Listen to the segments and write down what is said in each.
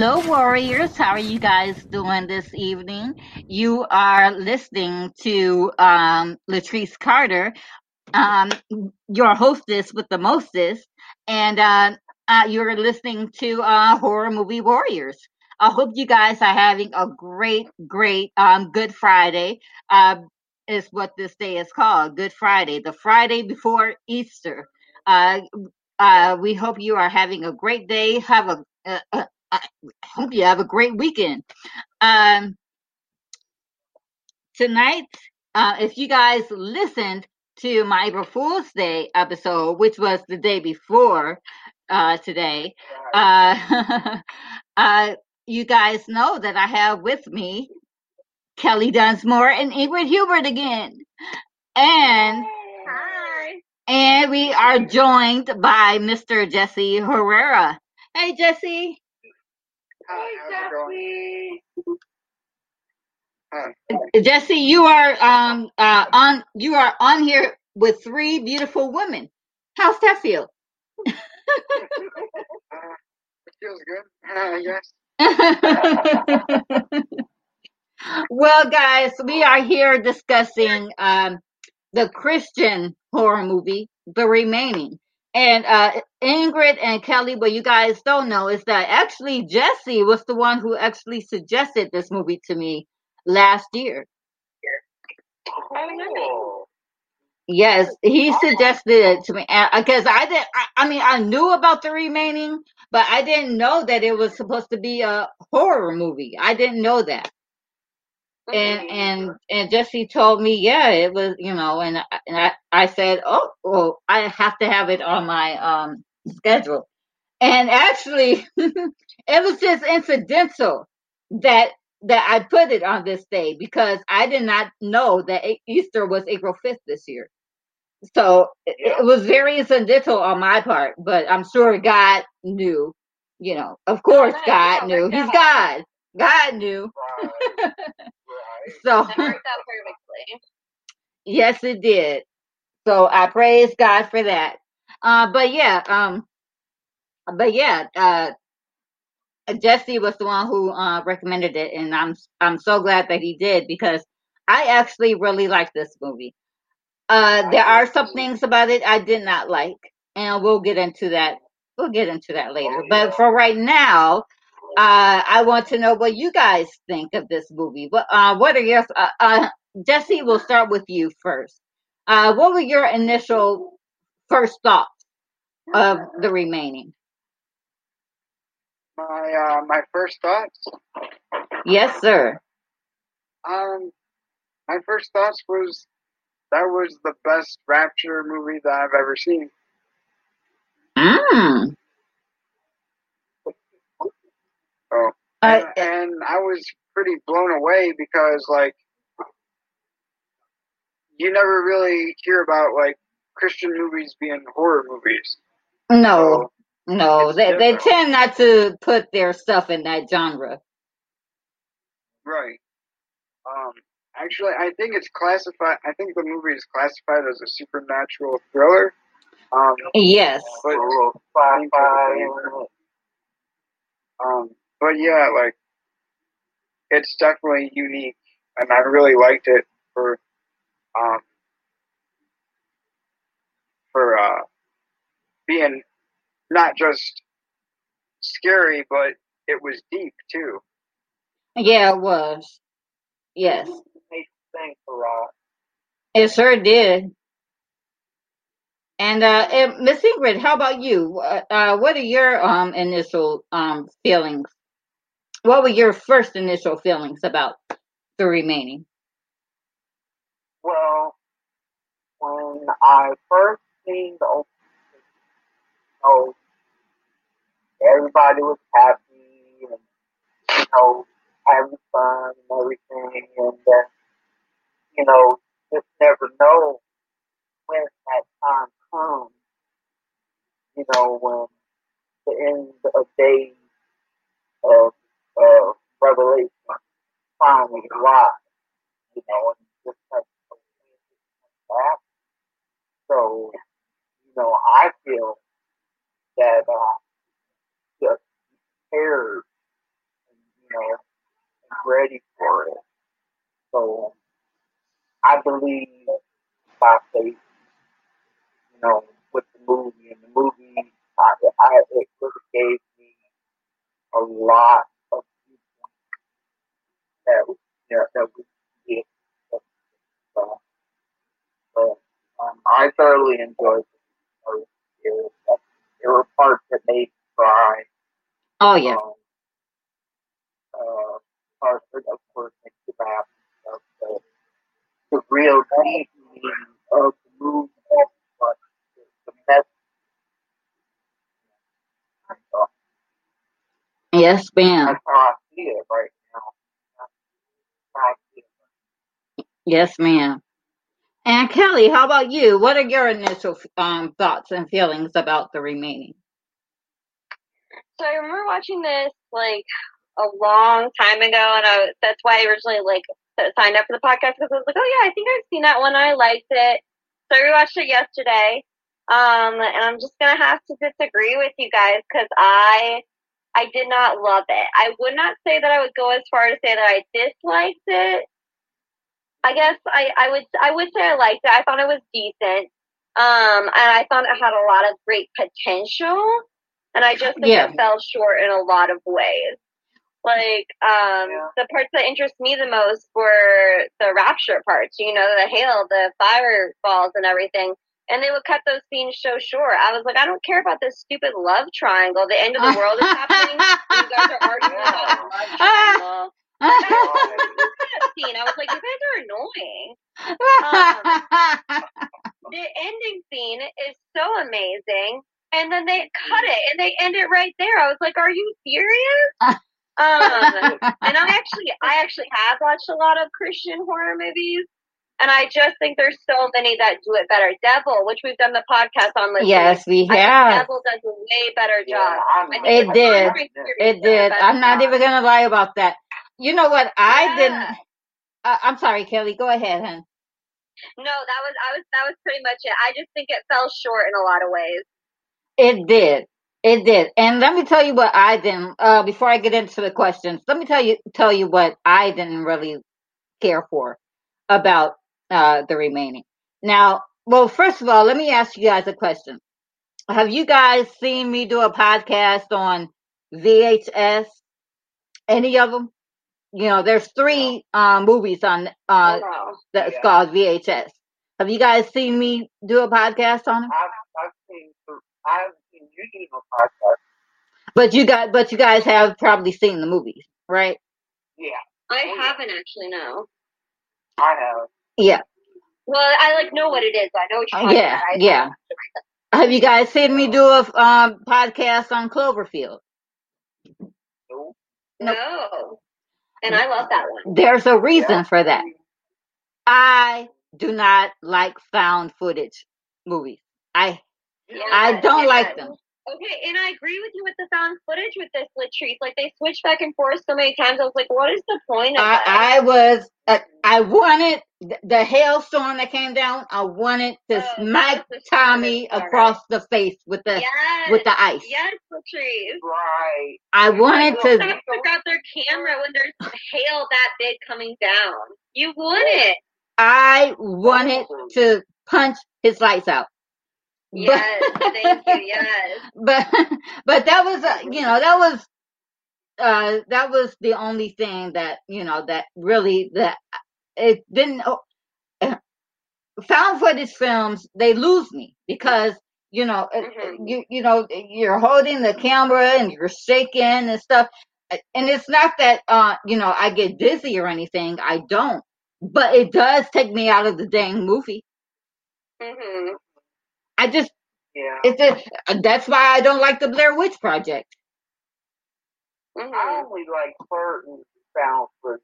Hello, warriors. How are you guys doing this evening? You are listening to um, Latrice Carter, um, your hostess with the mostest, and uh, uh, you're listening to uh, Horror Movie Warriors. I hope you guys are having a great, great um, Good Friday. Uh, is what this day is called, Good Friday, the Friday before Easter. Uh, uh, we hope you are having a great day. Have a, a I hope you have a great weekend. Um, tonight, uh, if you guys listened to my April Fool's Day episode, which was the day before uh, today, uh, uh, you guys know that I have with me Kelly Dunsmore and Ingrid Hubert again. And Hi. and we are joined by Mr. Jesse Herrera. Hey Jesse. Hey, how's it going? Jesse. Hi. Jesse, you are um uh on you are on here with three beautiful women. How's that feel? Uh, it feels good. Uh, yes. well, guys, we are here discussing um the Christian horror movie, The Remaining. And uh Ingrid and Kelly, what you guys don't know is that actually Jesse was the one who actually suggested this movie to me last year. Remember. Yes, he suggested it to me because I did. I, I mean, I knew about the remaining, but I didn't know that it was supposed to be a horror movie. I didn't know that. And and and Jesse told me, yeah, it was, you know, and I- and I I said, oh, well, I have to have it on my um schedule. And actually, it was just incidental that that I put it on this day because I did not know that Easter was April fifth this year. So it, it was very incidental on my part, but I'm sure God knew. You know, of course. God knew. He's. God. God knew. So That worked out perfectly. yes, it did. So I praise God for that. Uh, but yeah, um, but yeah, uh, Jesse was the one who uh, recommended it, and I'm I'm so glad that he did because I actually really like this movie. Uh, there are some things about it I did not like, and we'll get into that. We'll get into that later. But for right now, uh, I want to know what you guys think of this movie. What uh, what are your uh, uh, Jesse? We'll start with you first. Uh, what were your initial first thoughts of the remaining? My uh, my first thoughts. Yes, sir. Um, my first thoughts was that was the best Rapture movie that I've ever seen. Mm. Oh, Uh, and, and I was pretty blown away because like you never really hear about like Christian movies being horror movies. no, no, it's they they tend not to put their stuff in that genre. Right. Um, actually, I think it's classified. I think the movie is classified as a supernatural thriller. Um, Yes. but um, but yeah, like it's definitely unique, and I really liked it for um for uh being not just scary, but it was deep too. Yeah, it was. Yes, for uh, it sure did. And uh, Miss Ingrid, how about you? Uh, uh, what are your um initial um feelings? What were your first initial feelings about the remaining? Well, when I first seen the opening, you know, everybody was happy and, you know, having fun and everything. And you know, just never know when that time comes, you know, when the end of days of, of Revelation finally arrives, you know, and just to back. So, you know, I feel that uh, just prepared and, you know, ready for it. So I believe by faith, you know, with the movie and the movie, I, I it really gave me a lot that know, that we did. So, so um, I thoroughly enjoyed it. There were parts that made me cry. Oh yeah. Um, uh, parts that, of course, make you laugh and stuff. The real deep meaning of the movie, but the, the message. Yes, ma'am. That's how I see it right now. That's how I see it. Yes, ma'am. And Kelly, how about you? What are your initial um, thoughts and feelings about the remaining? So I remember watching this like a long time ago, and I that's why I originally like signed up for the podcast because I was like, oh yeah, I think I've seen that one. I liked it, so I rewatched it yesterday. Um, and I'm just gonna have to disagree with you guys because I I did not love it. I would not say that I would go as far to say that I disliked it. I guess I, I would I would say I liked it. I thought it was decent. Um, and I thought it had a lot of great potential. And I just think Yeah. it fell short in a lot of ways. Like, um, Yeah. the parts that interest me the most were the rapture parts, you know, the hail, the fireballs and everything. And they would cut those scenes so short. I was like, I don't care about this stupid love triangle. The end of the world is happening. you guys are arguing about a love triangle. That scene, I was like, you guys are annoying. The ending scene is so amazing, and then they cut it and they end it right there. I was like, are you serious? Um, and I actually, I actually have watched a lot of Christian horror movies, and I just think there's so many that do it better. Devil, which we've done the podcast on. This yes, we week, I think have. Devil does a way better job. I'm I think It did. It did. I'm not job. even gonna lie about that. You know what? I Yeah. didn't. Uh, I'm sorry, Kelly. Go ahead, hon. No, that was I was that was pretty much it. I just think it fell short in a lot of ways. It did. It did. And let me tell you what I didn't. Uh, before I get into the questions, let me tell you tell you what I didn't really care for about uh the remaining. Now, well, first of all, let me ask you guys a question. Have you guys seen me do a podcast on VHS? Any of them? You know, there's three uh, movies on uh Oh, that's Yeah. called VHS. Have you guys seen me do a podcast on them? I've, I've seen, I haven't seen you do no podcast. But you got, but you guys have probably seen the movies, right? Yeah, I Oh, haven't actually no. I have. Yeah, Well, I like know what it is. I know what you're talking yeah, about. I- yeah. Have you guys seen me do a um, podcast on Cloverfield? No. No. And I love that one. There's a reason Yeah. for that. I do not like found footage movies. I Yeah, I don't yeah. like them. Okay, and I agree with you with the found footage with this Latrice. Like they switch back and forth so many times. I was like, what is the point of that? I, I was uh, I wanted the, the hailstorm that came down. I wanted to Oh, smack Tommy stupidest across the face with the yes, with the ice. yes, Latrice. Right. I wanted They to. took out their camera when there's hail that big coming down. You wouldn't. I wanted to punch his lights out. Yes, thank you. Yes. but but that was uh, you know that was uh that was the only thing that you know that really that it didn't oh, uh, found footage films they lose me because you know uh, Mhm. you you know you're holding the camera and you're shaking and stuff Uh, and it's not that uh you know I get dizzy or anything I don't but it does take me out of the dang movie Mhm. I just Yeah. it's just, that's why I don't like the Blair Witch Project I Mhm. only like certain found footage.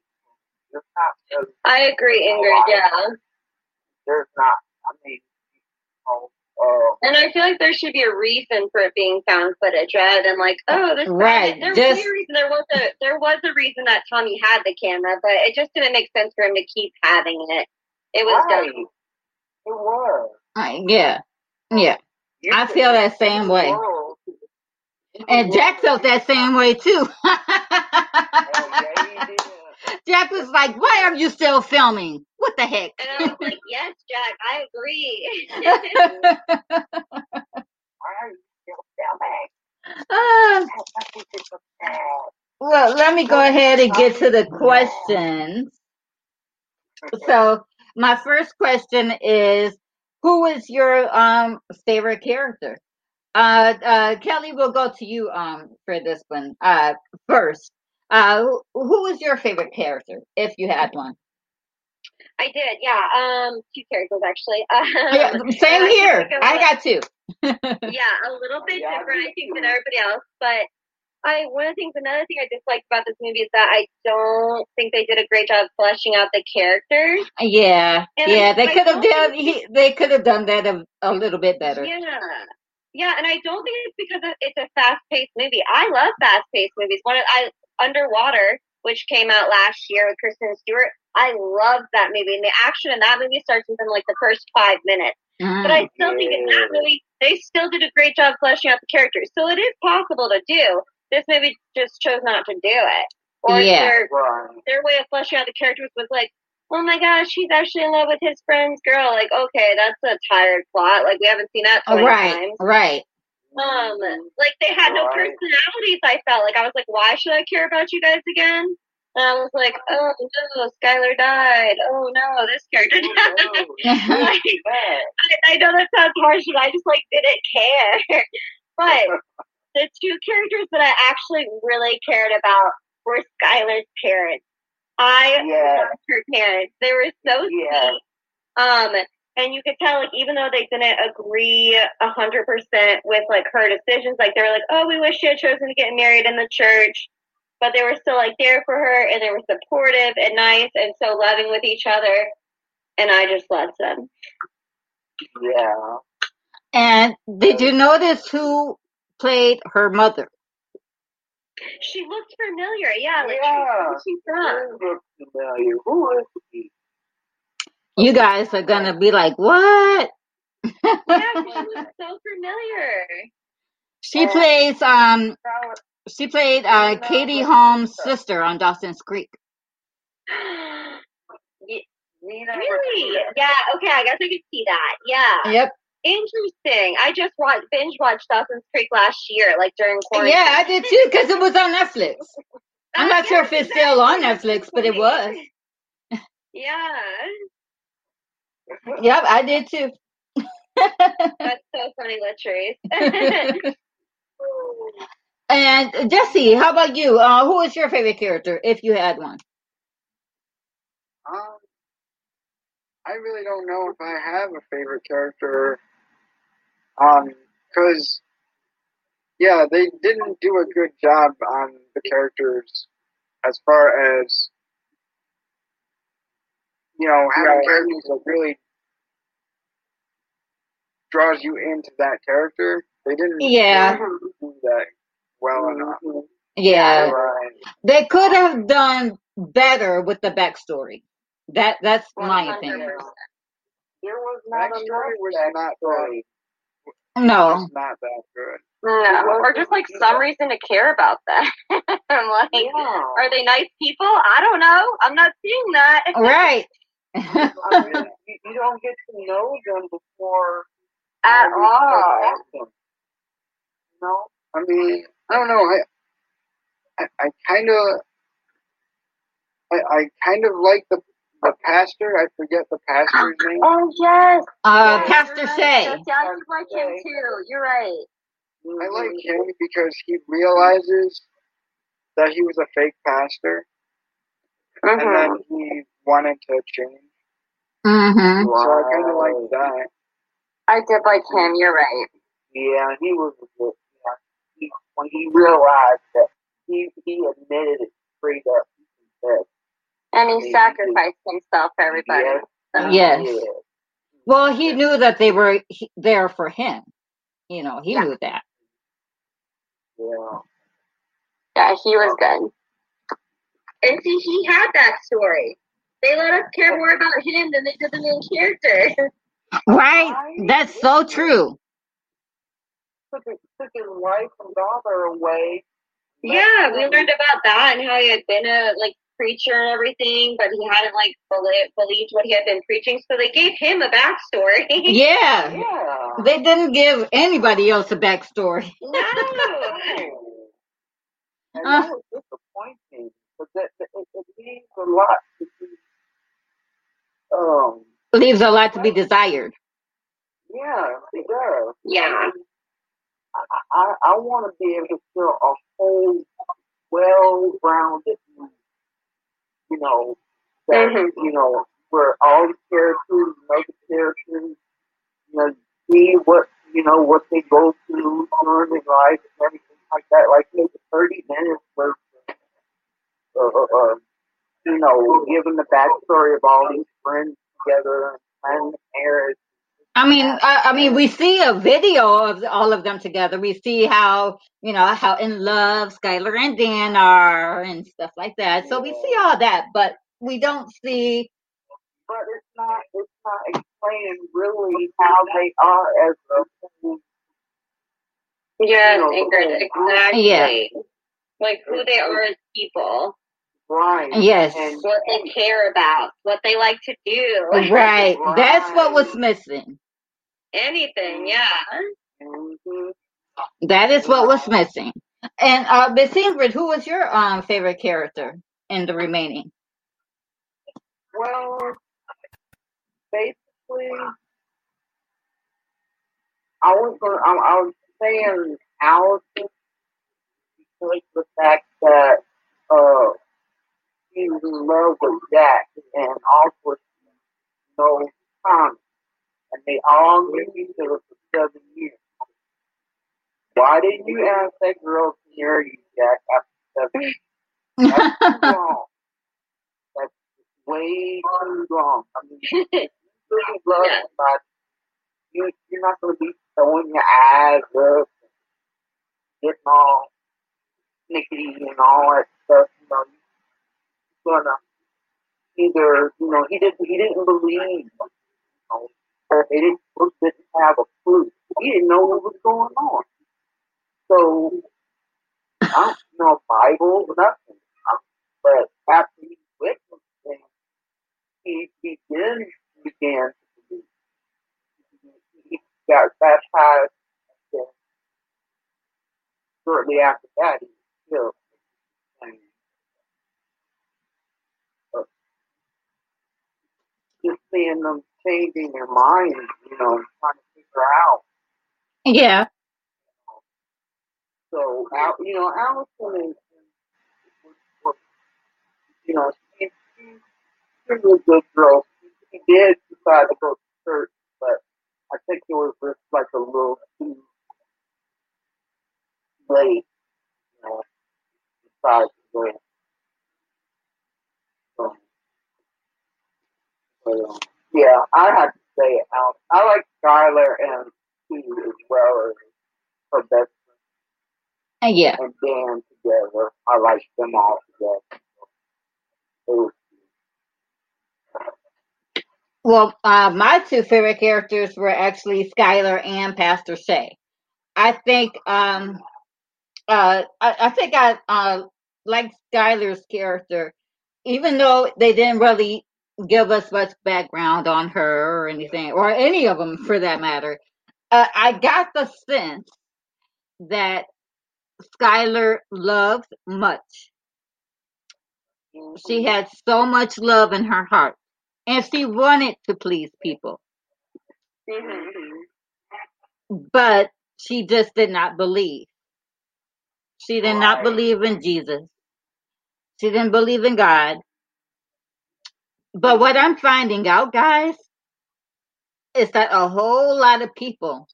There's not. There's, I agree, Ingrid. Yeah. there's not. I mean, you know, uh, And I feel like there should be a reason for it being found footage rather than like, oh, this Right, There just- was a reason. There was a there was a reason that Tommy had the camera, but it just didn't make sense for him to keep having it. It was right. dumb. It was. Uh, yeah yeah You I feel that same way. World. and Jack felt that same way too Oh, yeah. Jack was like, "Why are you still filming? What the heck?" And I was like, yes, Jack, I agree. Why are you still filming? Ah, That was just so sad. well, let me go ahead and get to the questions. So, my first question is, who is your um favorite character? Uh, uh, Kelly, we'll go to you um for this one uh first. Uh, who, who is your favorite character if you had one? I did, yeah. Um, two characters actually. Yeah, Um, same and I here. I got two. yeah, a little bit Yeah, different, I think, than everybody else. But I one of the things, another thing I disliked about this movie is that I don't think they did a great job fleshing out the characters. Uh, yeah, And yeah, they could have done. He, they could have done that a, a little bit better. Yeah. Yeah, and I don't think it's because it's a fast-paced movie. I love fast-paced movies. One of I Underwater, which came out last year with Kristen Stewart. I love that movie, and the action in that movie starts within like the first five minutes. Oh, but I still think in that movie they still did a great job fleshing out the characters. So it is possible to do. This movie just chose not to do it. Or Yeah. their their way of fleshing out the characters was like, oh my gosh, he's actually in love with his friend's girl. Like, okay, that's a tired plot. Like we haven't seen that Oh, 20 right, times. right. Um, like they had no personalities. I felt like I was like, why should I care about you guys again? And I was like, oh no, Skylar died. Oh no, this character died. like, Yeah. I, I know that sounds harsh, but I just like didn't care. but the two characters that I actually really cared about were Skylar's parents. I Yeah. loved her parents. They were so Yeah. sweet. Um, and you could tell, like, even though they didn't agree a hundred percent with like her decisions, like they were like, "Oh, we wish she had chosen to get married in the church," but they were still like there for her, and they were supportive and nice and so loving with each other. And I just loved them. Yeah. And did you notice who played her mother? She looked familiar, yeah. Like, Yeah. where's she from? Who familiar? Who is he? You guys are gonna be like, "What?" Yeah, she looks so familiar. She Uh, plays um she played uh Katie Holmes' sister on Dawson's Creek. Really? Yeah. Okay, I guess I could see that. Yeah. Yep. Interesting. I just watched binge watched Dawson's Creek last year, like during quarantine. Yeah, I did too because it was on Netflix. I'm not sure if it's still on Netflix, but it was. Yeah, Yep, I did too. that's so funny, Latrice. and Jesse, how about you? Uh, who is your favorite character, if you had one? Um, I really don't know if I have a favorite character. Um, cause yeah, they didn't do a good job on the characters as far as you know having characters that really draws you into that character. They didn't Yeah. do that well enough. Yeah, Right. they could have done better with the backstory. That that's my 100%. opinion. There was not Backstory enough was not backstory. No, It's not that good. No, or just like some reason to care about them. I'm like, Yeah. are they nice people? I don't know. I'm not seeing that. right. I mean, you, you don't get to know them before At you all. them. No. I mean, I don't know. I, I, I kind of, I, I kind of like the the pastor. I forget the pastor's name. Oh yes. Uh, Yeah, Pastor you're right. Shay. Yes, yeah, I like him too. You're right. I like him because he realizes that he was a fake pastor, and then he wanted to change. Mm-hmm. So I kind of like that. I did like him. You're right. Yeah, he was a good. Yeah, he, when he realized that he he admitted it straight up. He said, And he sacrificed himself for everybody. Yes. So- Yes. Well, he knew that they were there for him. You know, he Yeah. knew that. Yeah. Yeah, he was good. And see, he had that story. They let us care more about him than they did the main character. Right? That's so true. Took his, took his wife and daughter away. yeah, we learned about that and how he had been a like preacher and everything, but he hadn't like believed what he had been preaching, so they gave him a backstory. Yeah. Yeah. They didn't give anybody else a backstory. no. And Uh. that was disappointing because it, it, it means a lot to be, um, Leaves a lot to be desired. yeah, it does. Yeah. I, I, I want to be able to feel a whole well-rounded movie. You know, that, Mhm. you know, where all the characters, you know the characters, you know, see what, you know, what they go through during their life and everything like that. Like maybe 30 minutes worth of, uh, uh, uh, you know, giving the backstory of all these friends together and planning the marriage. I mean, I, I mean, we see a video of all of them together. We see how you know how in love Skylar and Dan are and stuff like that. So we see all that, but we don't see. but it's not it's not explaining really how they are as a whole. Yes, Ingrid, exactly. Yeah. Like who they are as people, Right. Yes. And what they care about, what they like to do. Right, that's what was missing. Anything, yeah. mhm. That is what was missing. And uh, Miss Ingrid, who was your um favorite character in the remaining? well, basically, I was going. I, I was saying Allison because the fact that uh she was in love with Jack and also no Tommy, and they all knew each other for seven years. Why didn't you ask that girl to marry you, Jack, after seven years? That's too long. That's way too long. I mean, you really love Yeah. somebody. You, you're not going to be throwing your eyes up and getting all snickety and all that stuff. You know, you're gonna either, you know, he didn't, he didn't believe. You know, they didn't, didn't have a clue. He didn't know what was going on. So I don't know Bible, or nothing. But after he witnessed things, he began began to believe. He got baptized, and shortly after that, he was killed. Just seeing them changing their mind, you know, trying to figure out. yeah, So, you know, Allison is, you know, she, she, she was a good girl. She, she did decide to go to church, but I think it was just like a little too late, you know, decide to go. So, but, um, yeah, I have to say, I like Skylar and Sue as well as her best and yeah. and Dan together. I like them all together. Well, uh, my two favorite characters were actually Skylar and Pastor Shay. I think, um, uh, I, I think I uh, like Skylar's character, even though they didn't really give us much background on her or anything, or any of them for that matter. Uh, I got the sense that Skylar loved much. She had so much love in her heart, and she wanted to please people. hmm but she just did not believe. She did not believe in Jesus. She didn't believe in God. But what I'm finding out, guys, is that a whole lot of people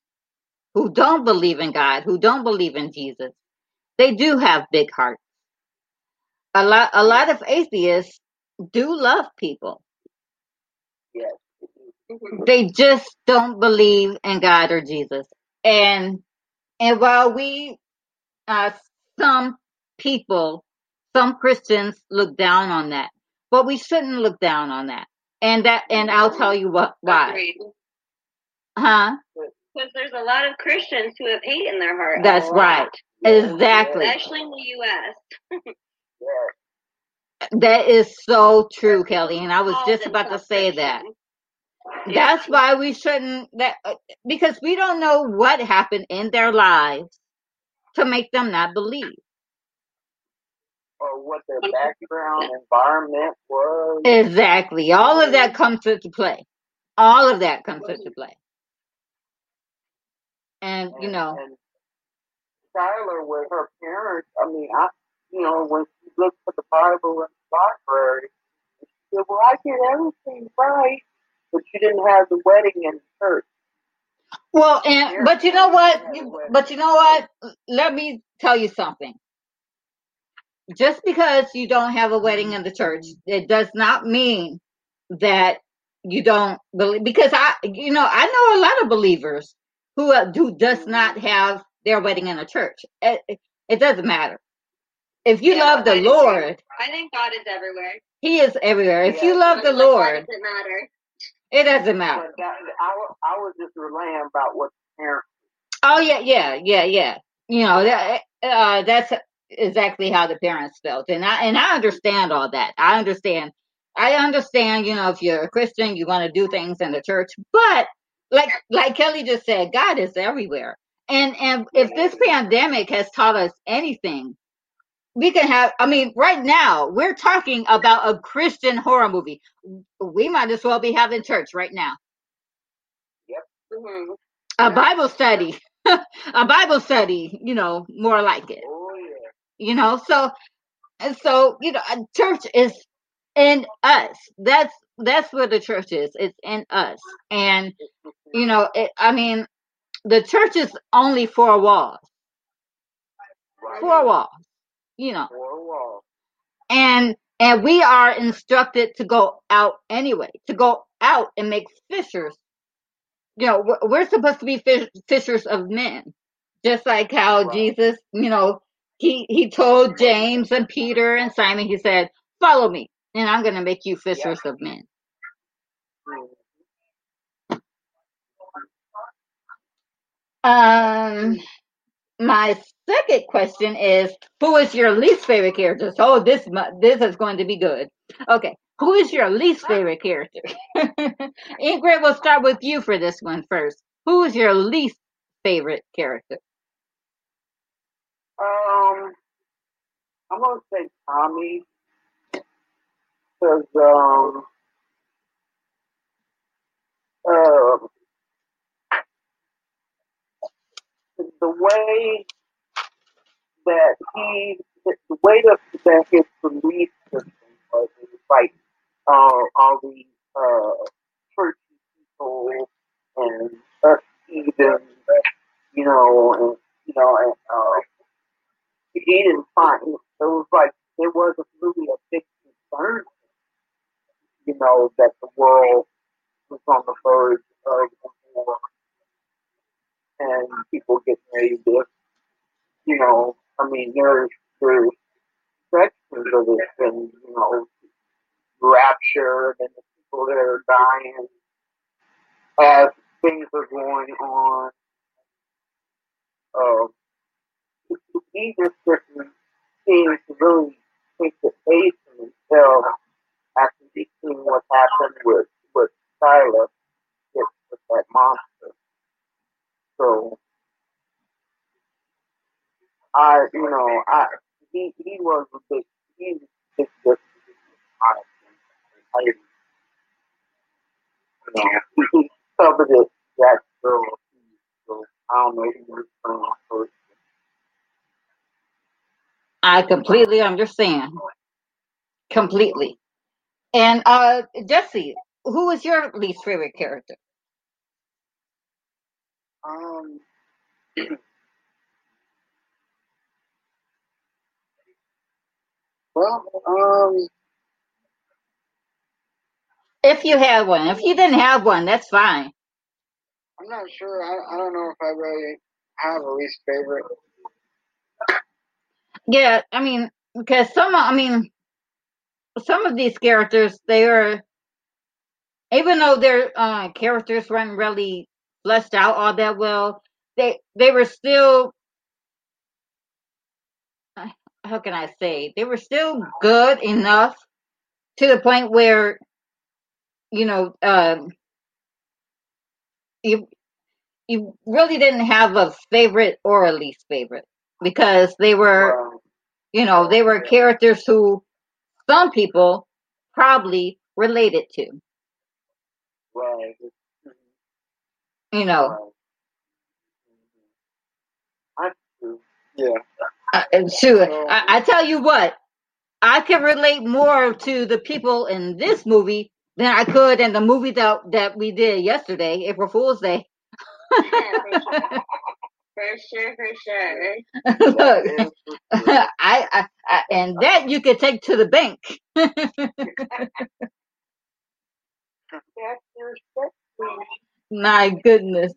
who don't believe in God, who don't believe in Jesus, they do have big hearts. A lot, a lot of atheists do love people. yes. They just don't believe in God or Jesus. And and while we uh, some people, some Christians look down on that, but we shouldn't look down on that. And that, and I'll tell you what, why, Agreed. huh? Because there's a lot of Christians who have hate in their heart. That's right. Exactly. Especially in the U.S. That is so true, Kelly. And I was just about to say that. That's why we shouldn't that uh, because we don't know what happened in their lives to make them not believe. Or what their background environment was. Exactly. All of that comes into play. All of that comes into play. And you know, and Skylar with her parents, I mean, I, you know, when she looked at the Bible in the library, she said, "Well, I did everything right, but you didn't have the wedding in church." well, and but you know what? But you know what? Let me tell you something. Just because you don't have a wedding in the church, it does not mean that you don't believe. Because I, you know, I know a lot of believers who uh, who does not have their wedding in a church. It, it, it doesn't matter. If you Yeah, love the I do. Lord, I think God is everywhere. He is everywhere. If you love the Like, why Lord, does it matter? it doesn't matter. That, I, I was just relaying about what the parents. Oh yeah, yeah, yeah, yeah. You know that uh, that's exactly how the parents felt, and I and I understand all that. I understand. I understand. You know, if you're a Christian, you want to do things in the church, but like like Kelly just said, God is everywhere. And and if this pandemic has taught us anything, we can have. I mean, right now we're talking about a Christian horror movie. We might as well be having church right now. Mhm. A Bible study, a Bible study. You know, more like it. You know? So and so you know church is in us. That's that's where the church is. It's in us. And you know it, i mean the church is only four walls. Four walls you know. Four walls. and and we are instructed to go out anyway to go out and make fishers. You know we're, we're supposed to be fish, fishers of men just like how Right. jesus you know he he told james and peter and simon he said follow me and i'm going to make you fishers of men. Um my second question is who is your least favorite character? So this this is going to be good. Okay who is your least favorite character? Ingrid we'll start with you for this one first. Who is your least favorite character Um, I'm gonna say Tommy because um, uh, the- way that he, the way that, that his belief system was like uh, all these uh, churchy people and us heathens, you know, and you know, and uh, he didn't find it was like there wasn't really a big concern, you know, that the world was on the verge of war and people getting ready to, you know, I mean, there's there's sections of it, and you know, rapture and the people that are dying as things are going on. Um, he just didn't seem to really take the faith in himself after seen what happened with with Tyler, with, with that monster. So I, you know, I he he was a big he was big difference. I, you know, he, it that girl. So I don't know who was from first. I completely understand. Completely. And uh Jesse, who is your least favorite character? Um, well, um, If you have one. If you didn't have one, that's fine. I'm not sure. I, I don't know if I really have a least favorite. Yeah, I mean, because some, I mean, some of these characters, they are, even though their uh, characters weren't really fleshed out all that well, they they were still. how can I say they were still good enough to the point where you know um, you you really didn't have a favorite or a least favorite because they were you know they were characters who some people probably related to right. you know Right. True. Yeah. uh, and shoot, I, I tell you what I can relate more to the people in this movie than I could in the movie that that we did yesterday, April Fool's Day. for sure, for sure. Look, That is for sure. I, I, I and that you could take to the bank. That's your sexy. My goodness.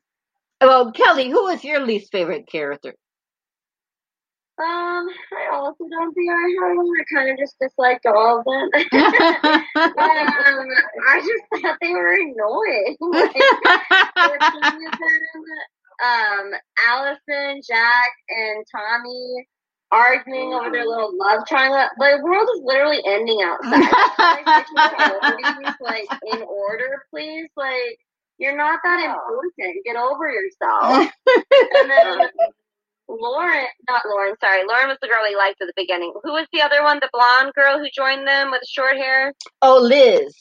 Well, Kelly, who is your least favorite character? Um, I also don't think I had one. I kind of just disliked all of them. um, I just thought they were annoying. Like, the thing is that, um, Allison, Jack, and Tommy arguing over their little love triangle. The world is literally ending outside. like, priorities, like in order, please. Like, you're not that important. Get over yourself. And then Lauren, not Lauren, sorry. Lauren was the girl he liked at the beginning. Who was the other one? The blonde girl who joined them with short hair? oh, Liz.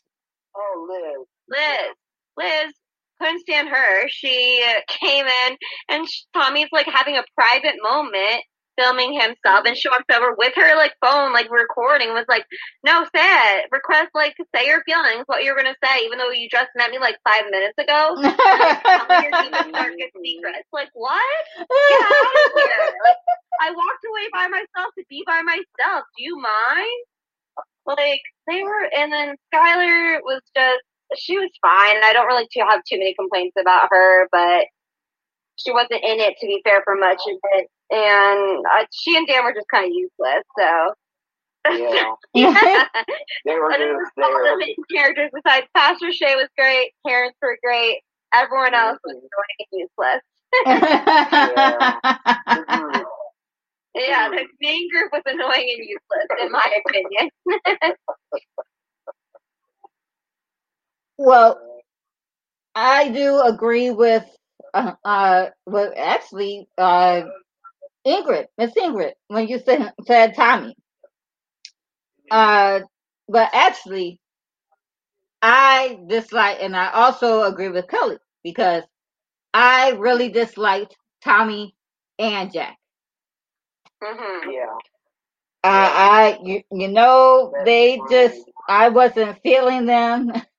Oh, Liz. Liz. Liz. Couldn't stand her. She came in and sh- Tommy's like having a private moment filming himself and she walks over with her like phone like recording was like no say it request like to say your feelings what you're gonna say even though you just met me like five minutes ago your secrets like what get out of here. Like, I walked away by myself to be by myself. Do you mind? Like, they were, and then Skylar was just, she was fine. I don't really too, have too many complaints about her, but she wasn't in it, to be fair, for much of it. And uh, she and Dan were just kind of useless, so. Yeah. yeah. They were But it just was all the there. main characters besides Pastor Shay was great, parents were great, everyone else was annoying and useless. Mhm. Yeah, the main group was annoying and useless, in my opinion. Well, I do agree with uh, uh with actually uh Ingrid, Miss Ingrid, when you said said Tommy. Uh, but actually, I dislike, and I also agree with Kelly because I really disliked Tommy and Jack. hmm Yeah. I, I, you, you know, they just, I wasn't feeling them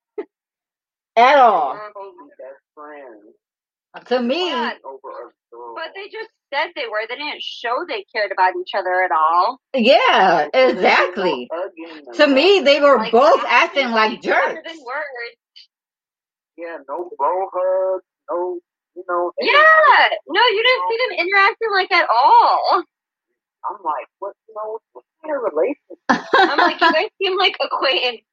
at all. To me, Yeah. over a girl. But they just said they were. They didn't show they cared about each other at all. yeah, exactly. To me, they were Like, both acting acting like jerks. than words. Yeah, no bro hug, no, you know. Yeah. No, you didn't see them interacting like at all. I'm like, what, you know, what kind of relationship? I'm like, you guys seem like acquaintances.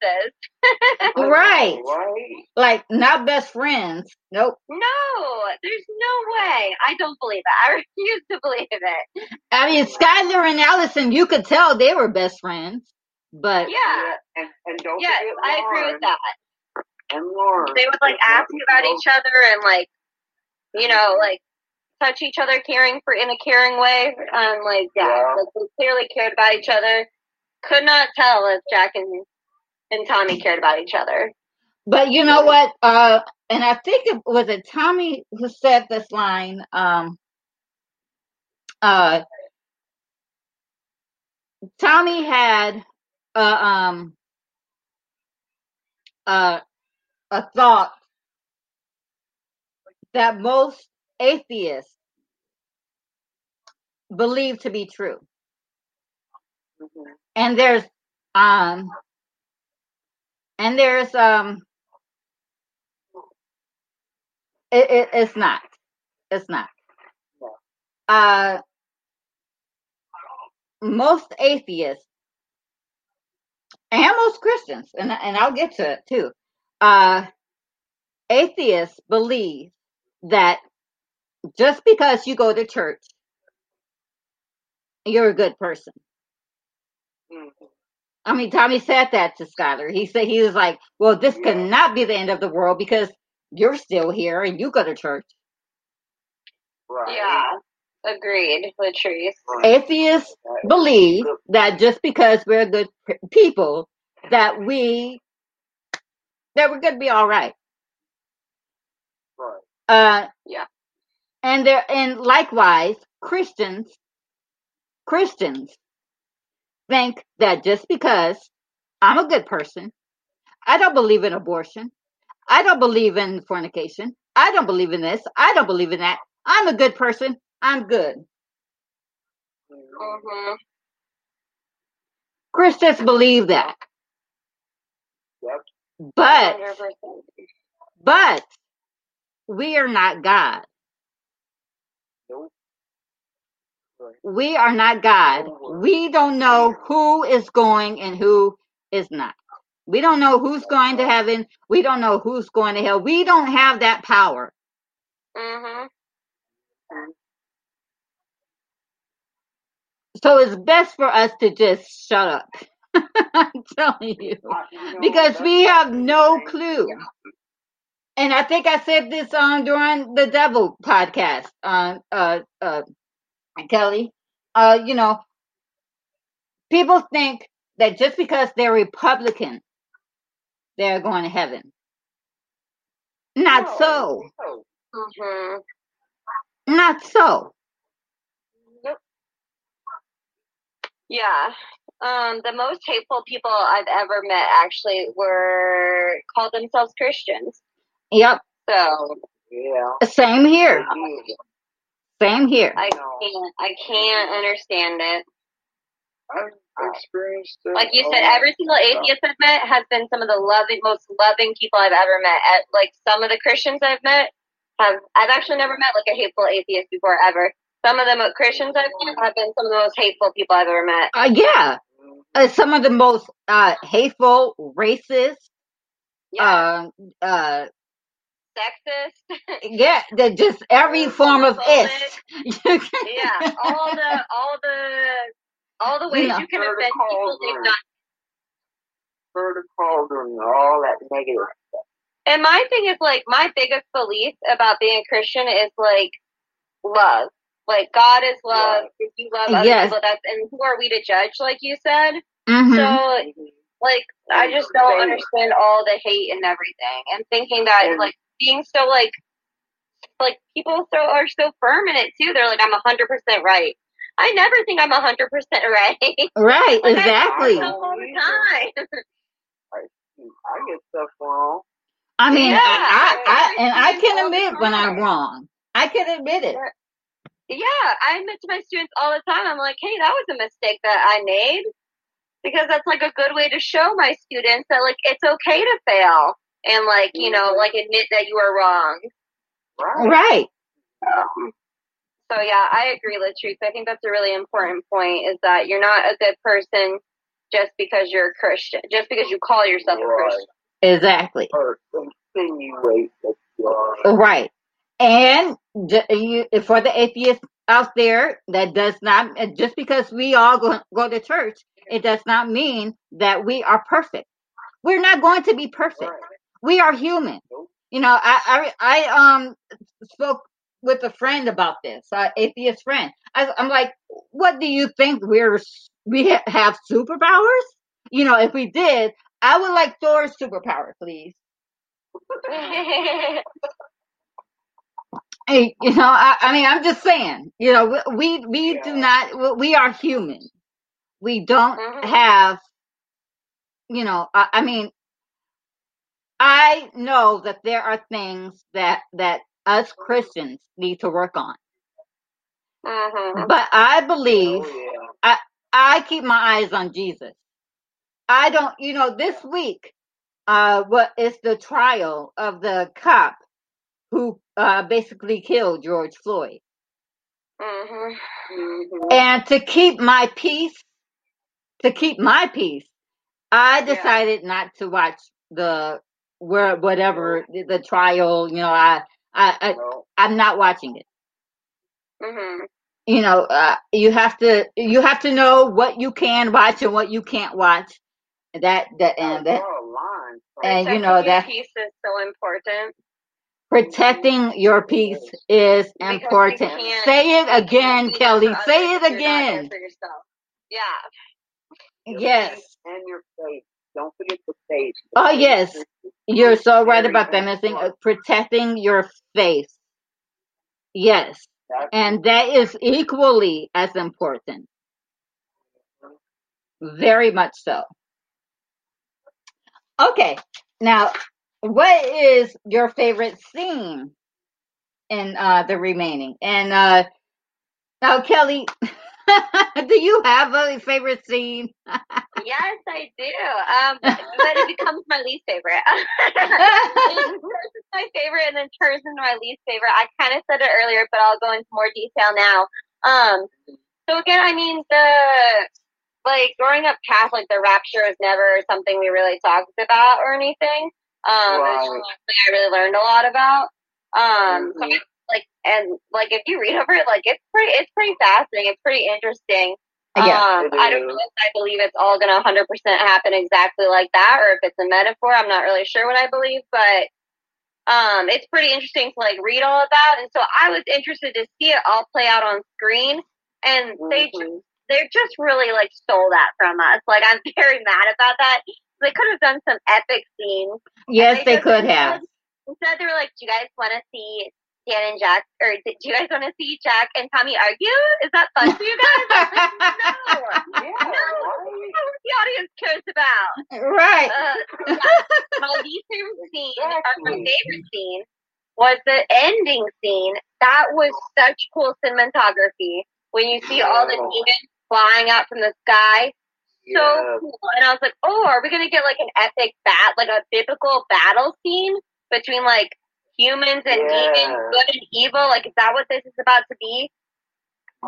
Right. Right? Like, not best friends. Nope. No, there's no way. I don't believe it. I refuse to believe it. I mean, Skylar and Allison, you could tell they were best friends. But Yeah. And, and don't Yes, forget I agree with that. And Lauren. They would like ask about each other and like, you know, like touch each other, caring for in a caring way. Um, like yeah, Yeah. like they clearly cared about each other. Could not tell if Jack and and Tommy cared about each other. But you know what? Uh, and I think it was it Tommy who said this line. Um, uh, Tommy had uh, um, uh, a thought that most atheists believe to be true, Mhm. and there's um, and there's um, it, it it's not, it's not. Uh, most atheists and most Christians, and and I'll get to it too. Uh, atheists believe that just because you go to church, you're a good person. Mhm. I mean, Tommy said that to Skylar. He said he was like, "Well, this Yeah. could not be the end of the world because you're still here and you go to church." Right. Yeah. Agreed, Latrice. Right. Atheists believe that just because we're good people, that we that we're going to be all right. Right. Uh, Yeah. And there, and likewise, Christians, Christians think that just because I'm a good person, I don't believe in abortion, I don't believe in fornication, I don't believe in this, I don't believe in that. I'm a good person. I'm good. Mhm. Mm-hmm. Christians believe that, Yep. but 100%. but we are not God. We are not God. We don't know who is going and who is not. We don't know who's going to heaven. We don't know who's going to hell. We don't have that power. Mm-hmm. So it's best for us to just shut up. I'm telling you. I- you know, Because we have no clue. And I think I said this um during the devil podcast, uh uh uh Kelly. Uh, you know, people think that just because they're Republican, they're going to heaven. Not No, so. no. Mm-hmm. Not so. Nope. Yeah. Um, the most hateful people I've ever met actually were called themselves Christians. Yep. So Yeah. Same here. Yeah. Same here. I can't I can't understand it. I've experienced it. Like you said, every single atheist I've met has been some of the loving, most loving people I've ever met. At like some of the Christians I've met have I've actually never met like a hateful atheist before ever. Some of the mo- Christians I've met have been some of the most hateful people I've ever met. Uh, yeah. Mhm. Uh, some of the most uh hateful, racist, Yeah, uh uh sexist. yeah, the just every form of it. yeah, all the all the all the ways No. you can offend people they've done. Further cauldron, all that negative. And my thing is like my biggest belief about being a Christian is like love. Like God is love. Right. If you love other Yes. people, that's and who are we to judge? Like you said. hmm So Mhm. like I just don't understand all the hate and everything, and thinking that And- like being so like like people so are so firm in it too. They're like I'm a hundred percent right. I never think I'm a hundred percent right. Right, Like, exactly. fuck up all the time. I get stuff wrong. I mean, Yeah, I, I, I and I can all the admit when I'm wrong. I can admit it. Yeah, I admit to my students all the time. I'm like, hey, that was a mistake that I made. Because that's like a good way to show my students that like it's okay to fail and like, you know, like admit that you are wrong. Right. Right. Um, so yeah, I agree, Latrice. I think that's a really important point is that you're not a good person just because you're a Christian, just because you call yourself a Christian. Exactly. Or insinuate that you are. Right. And you, for the atheists out there, that does not just because we all go, go to church, it does not mean that we are perfect. We're not going to be perfect. Right. We are human. You know, I I, I um spoke with a friend about this, uh, atheist friend. I, I'm like, what do you think? We're we ha- have superpowers? You know, if we did, I would like Thor's superpower, please. Hey, you know, I, I mean, I'm just saying, you know, we we, we do not, we- are human. We don't Mhm. have, you know, I, I mean, I know that there are things that that us Christians need to work on, hmm but I believe Oh, yeah. I keep my eyes on Jesus. I don't, you know, this week, uh, what is the trial of the cop who uh basically killed George Floyd. Mhm. And to keep my peace, to keep my peace, I Yeah. decided not to watch the where whatever the, the trial. You know, I I, I. I'm not watching it. hmm you know, uh, you have to you have to know what you can watch and what you can't watch. That that and that line. So and you know that peace is so important. protecting your peace is Because important. Say it again, Kelly. Say it if you're not there again. Yeah. your Yes. and your face. Don't forget the face. Oh, yes. You're so right about that, missing important. protecting your face. Yes, and that is equally as important. Very much so. Okay, now, what is your favorite scene in uh, the remaining? And uh, now, Kelly, do you have a favorite scene? Yes, I do. Um, but it becomes my least favorite. Hers is my favorite, and then turns into my least favorite. I kind of said it earlier, but I'll go into more detail now. Um, so again, I mean the like growing up Catholic, the rapture was never something we really talked about or anything. Um, it's Right. just something I really learned a lot about. Um, so Mhm. like and like if you read over it, like it's pretty, it's pretty fascinating. It's pretty interesting. Yeah. Um, I don't know if I believe it's all going to 100% happen exactly like that, or if it's a metaphor. I'm not really sure what I believe, but um, it's pretty interesting to like read all about. And so I was interested to see it all play out on screen, and they just they just really like stole that from us. Like I'm very mad about that. They could have done some epic scenes. Yes, they just could have. Instead, they were like, "Do you guys want to see Dan and Jack, or do you guys want to see Jack and Tommy argue? Is that fun for you guys?" no, Yeah, no, right. that's the audience cares about. right. Uh, yeah. My least favorite scene, or my favorite scene, was the ending scene. That was such cool cinematography when you see all the demons flying out from the sky. So Yeah. cool. And I was like, oh, are we gonna get like an epic bat, like a biblical battle scene between like humans and Yeah. demons, good and evil? Like, is that what this is about to be?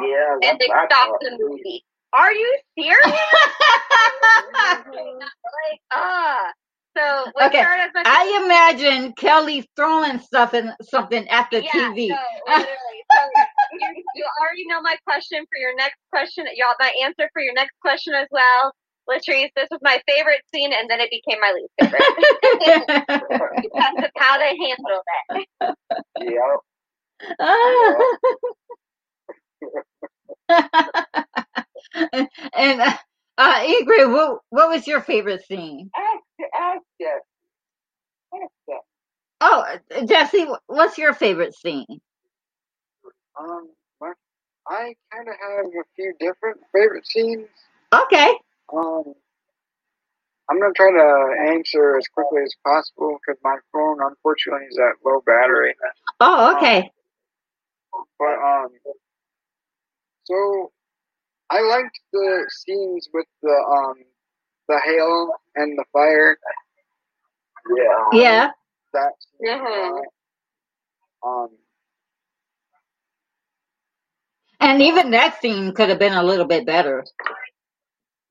Yeah, And they that's stopped what- the movie. Are you serious? like, ah. So what Okay, started as I imagine Kelly throwing stuff in something at the yeah, TV. No, literally. So you, you already know my question for your next question. Y'all, my answer for your next question as well. Latrice, this was my favorite scene, and then it became my least favorite because of how they handled it. Yeah. and uh, uh, Ingrid, what what was your favorite scene? Ask, ask Jeff. Ask Jeff. Oh, uh, Jesse, what's your favorite scene? Um, I kind of have a few different favorite scenes. Okay. Um, I'm gonna try to answer as quickly as possible because my phone, unfortunately, is at low battery. Oh, okay. But um, so I liked the scenes with the um the hail and the fire. Yeah. Yeah. That scene, Mhm. um, And even that scene could have been a little bit better.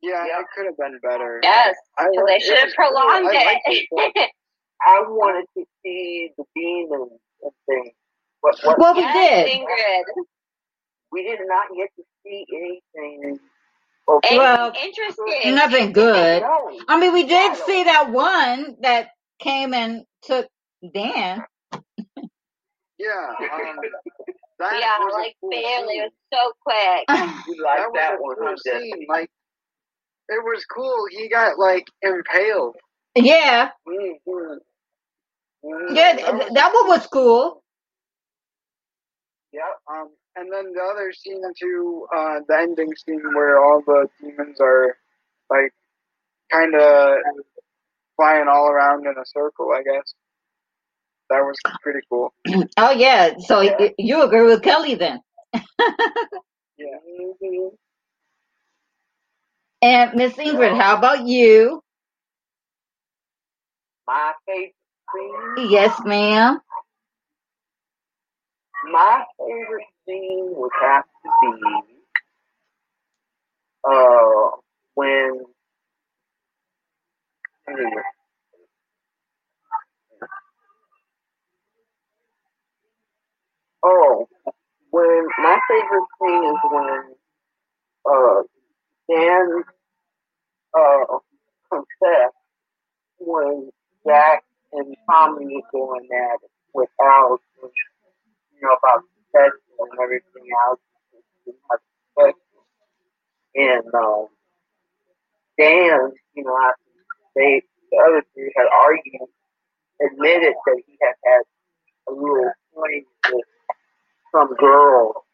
Yeah, Yeah. it could have been better. Yes, I so they should have was cool. prolonged I it. I wanted to see the demons and things. But what Well, we yes, did. Ingrid. we did not get to see anything. of- Anything Well, interesting. Nothing good. I mean, we did see that one that came and took Dan. yeah, um, that yeah, was like cool barely. scene. It was so quick. You like that that one, cool huh, scene. Like, it was cool. He got like impaled. yeah. Mhm. Mhm. Yeah, that th- was that one was cool. Yeah, Um, and then the other scene too, uh, the ending scene where all the demons are like kind of flying all around in a circle. I guess that was pretty cool. Oh, yeah. So y- you agree with Kelly then. Yeah. Mhm. And Miss Ingrid, how about you? My favorite scene. Yes, ma'am. My favorite scene would have to be uh when Oh, when my favorite scene is can uh, confess when Zach and Tommy are doing that without, you know, about sex and everything else. And um, Dan, you know, I, they the other three had argued, admitted that he had had a little fling with some girl,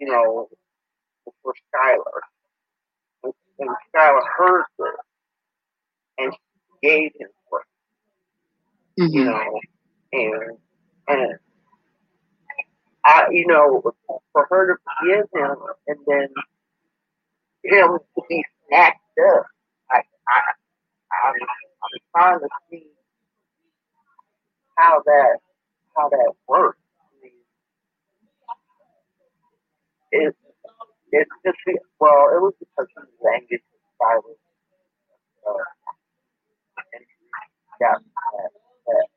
you know, for Skylar. And, and Skylar heard this and she gave him for it, you mm-hmm. know, and and I, you know, for her to forgive him and then him to be snatched up, I, I, I'm, I'm trying to see how that, how that works. I mean, it, it's just, well, it was because he was angry with Silas, uh, and got that, that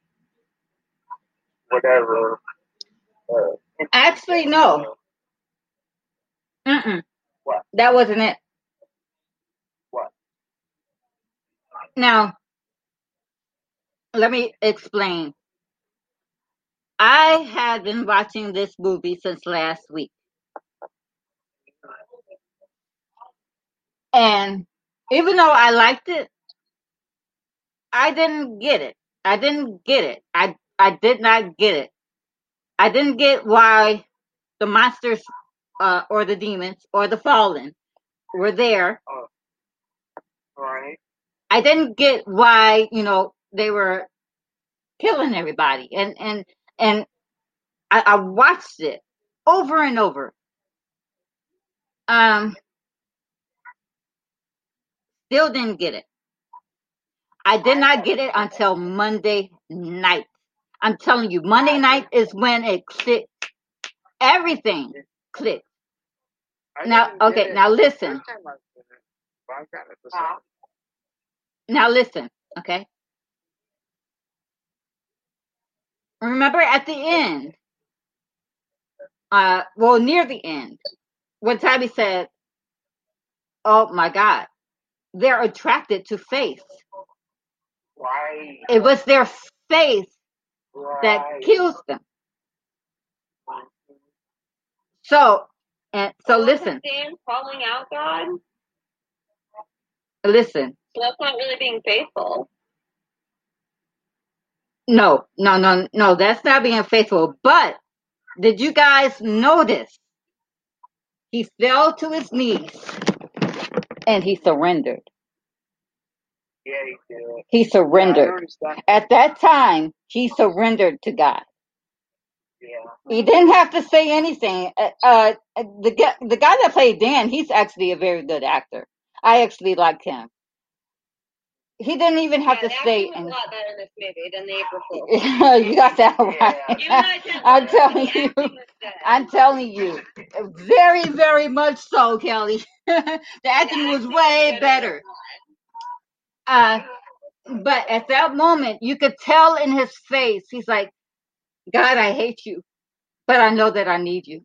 whatever. Uh, Actually, no. Mm-mm. What? That wasn't it. What? Now, let me explain. I had been watching this movie since last week. And even though I liked it, I didn't get it. I didn't get it. I I did not get it. I didn't get why the monsters uh, or the demons or the fallen were there. right? I didn't get why, you know, they were killing everybody. And and and I, I watched it over and over. Um still didn't get it. I did not get it until Monday night. I'm telling you, Monday night is when it clicked. Everything clicked. Now, okay, now listen. first time I did it, but I got it the Huh? second. Now listen, okay? Remember at the end, uh, well, near the end, when Tabby said, Oh my God, they're attracted to faith. Right. It was their faith that kills them. So, and so Wasn't listen, Dan calling out God? listen. So that's not really being faithful. No, no, no, no, that's not being faithful. But did you guys notice? He fell to his knees and he surrendered. Yeah, he did. He Yeah, I surrendered. At that time, he surrendered to God. Yeah. He didn't have to say anything. Uh, uh, the guy, the guy that played Dan, he's actually a very good actor. I actually like him. He didn't even have yeah, to the say acting was a anything. lot better in this movie than the April Fool. you got that Yeah. You and I right. can I'm telling you. acting was good. I'm telling you. Very, very much so, Kelly. the acting was way better. Uh, but at that moment, you could tell in his face, he's like, God, I hate you, but I know that I need you.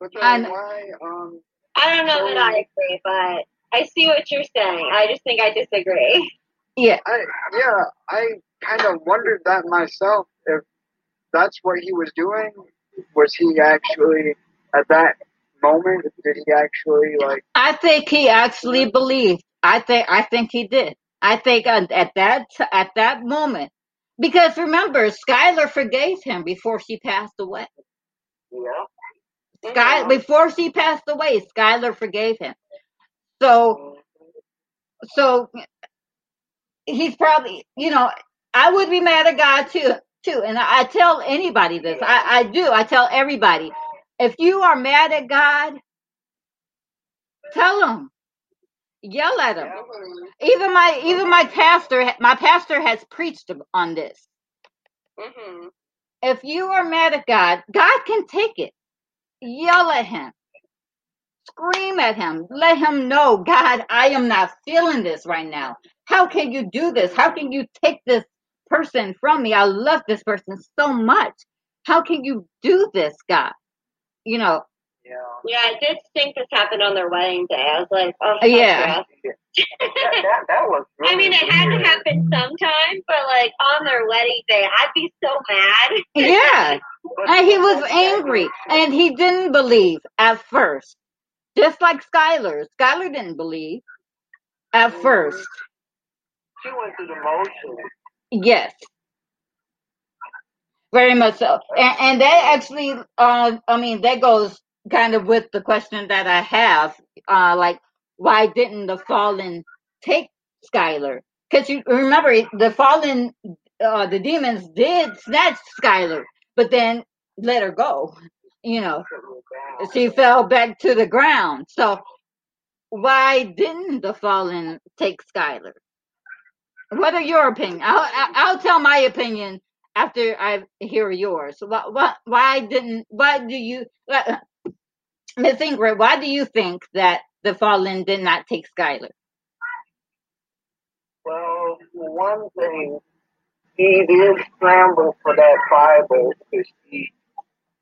But I then why, um, I don't know that I agree, but I see what you're saying. I just think I disagree. Yeah. I, yeah, I kind of wondered that myself if that's what he was doing. Was he actually, at that moment, did he actually, like, I think he actually believed. I think I think he did. I think at at that at that moment, because remember, Skylar forgave him before she passed away. Yeah. Sky mm-hmm. before she passed away, Skylar forgave him. So so he's probably you know I would be mad at God too too, and I, I tell anybody this. I I do. I tell everybody if you are mad at God, tell him, yell at him. Even my even my pastor my pastor has preached on this. hmm If you are mad at God, God can take it. Yell at him. Scream at him. Let him know, God, I am not feeling this right now. How can you do this? How can you take this person from me? I love this person so much. How can you do this, God? You know, Yeah. Yeah, it did think this happened on their wedding day. I was like, oh, that's Yeah. that, that, that was really I mean, it had to happen sometime, but like on their wedding day, I'd be so mad. Yeah. And he was angry. And he didn't believe at first. Just like Skylar. Skylar didn't believe at first. She went through the motions. Yes. Very much so. And, and that actually, uh, I mean, that goes kind of with the question that I have. Uh, like, why didn't the fallen take Skylar? Because you remember, the fallen, uh, the demons did snatch Skylar, but then let her go. You know, she fell back to the ground. So, why didn't the fallen take Skylar? What are your opinion? I'll, I'll tell my opinion after I hear yours. Why, why, why didn't, why do you, uh, Miss Ingrid, why do you think that the fallen did not take Skylar? Well, one thing, he did scramble for that Bible because he,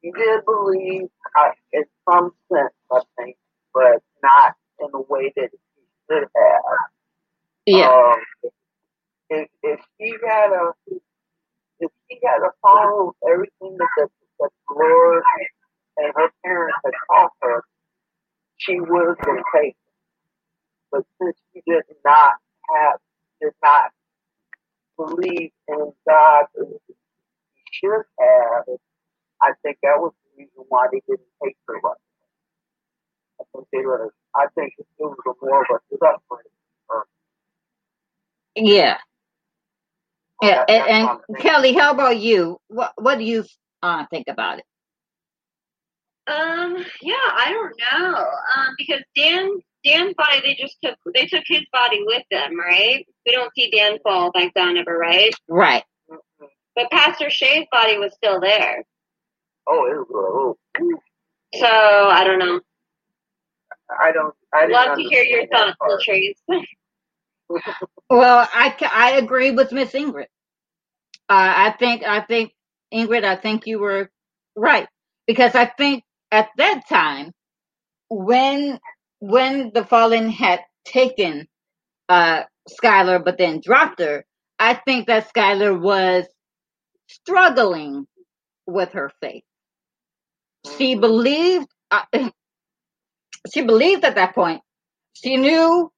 he did believe uh, in some sense, I think, but not in the way that he should have. Yeah, Um, if, if she had a, if she had a follow everything that the, that the Lord and her parents had taught her, she would have been taken. But since she did not have, did not believe in God as she should have, I think that was the reason why they didn't take her right. I think they would have, I think it was a more of a suffering for her. yeah, yeah. That- And, and. Kelly, how about you? What, what do you uh, think about it? Um, yeah, I don't know. Um, because Dan Dan's body they just took they took his body with them, right? We don't see Dan fall back down ever, right? Right. Mhm. But Pastor Shay's body was still there. Oh, it was. Oh, So I don't know. I don't. I didn't Love to hear your thoughts, part. Latrice. Well, I, I agree with Miss Ingrid. Uh, I think I think Ingrid, I think you were right because I think at that time when when the fallen had taken uh, Skylar but then dropped her, I think that Skylar was struggling with her faith. She believed uh, she believed at that point. She knew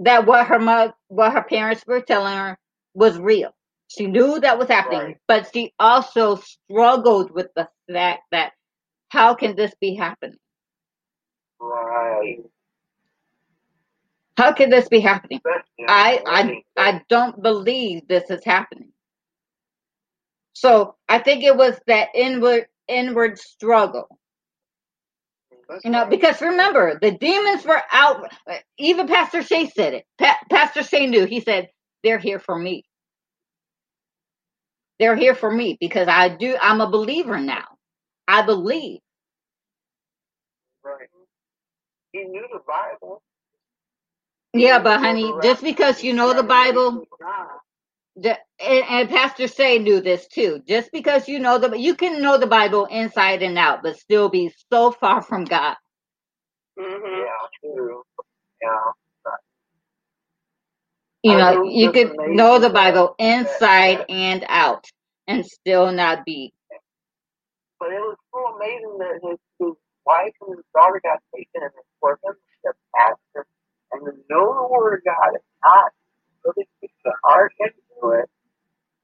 that what her mother, what her parents were telling her was real. She knew that was happening, Right. but she also struggled with the fact that how can this be happening? Right. How can this be happening? I I I don't believe this is happening. So I think it was that inward inward struggle. That's You know, right. because remember, the demons were out. Even Pastor Shay said it. Pa- Pastor Shay knew. He said, "They're here for me. They're here for me because I do. I'm a believer now. I believe. Right. He knew the Bible. Yeah, but honey, just because you know the Bible, and, and Pastor Shay knew this too. Just because you know the, you can know the Bible inside and out, but still be so far from God. hmm Yeah, true. Yeah. You I know, know you could know the Bible that- inside that- and out, and still not be But it was so amazing that his, his wife and his daughter got taken and for him to pastor and to know the word of God and not really put the heart it,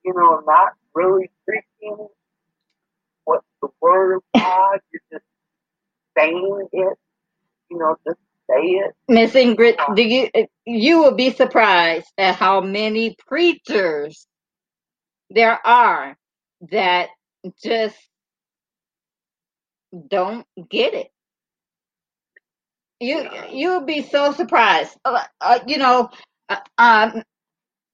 you know, not really preaching what the word of God, you're just saying it, you know, just say it. Miss Ingrid, do you you will be surprised at how many preachers there are that just don't get it. You you'll be so surprised. Uh, uh, you know, uh, um,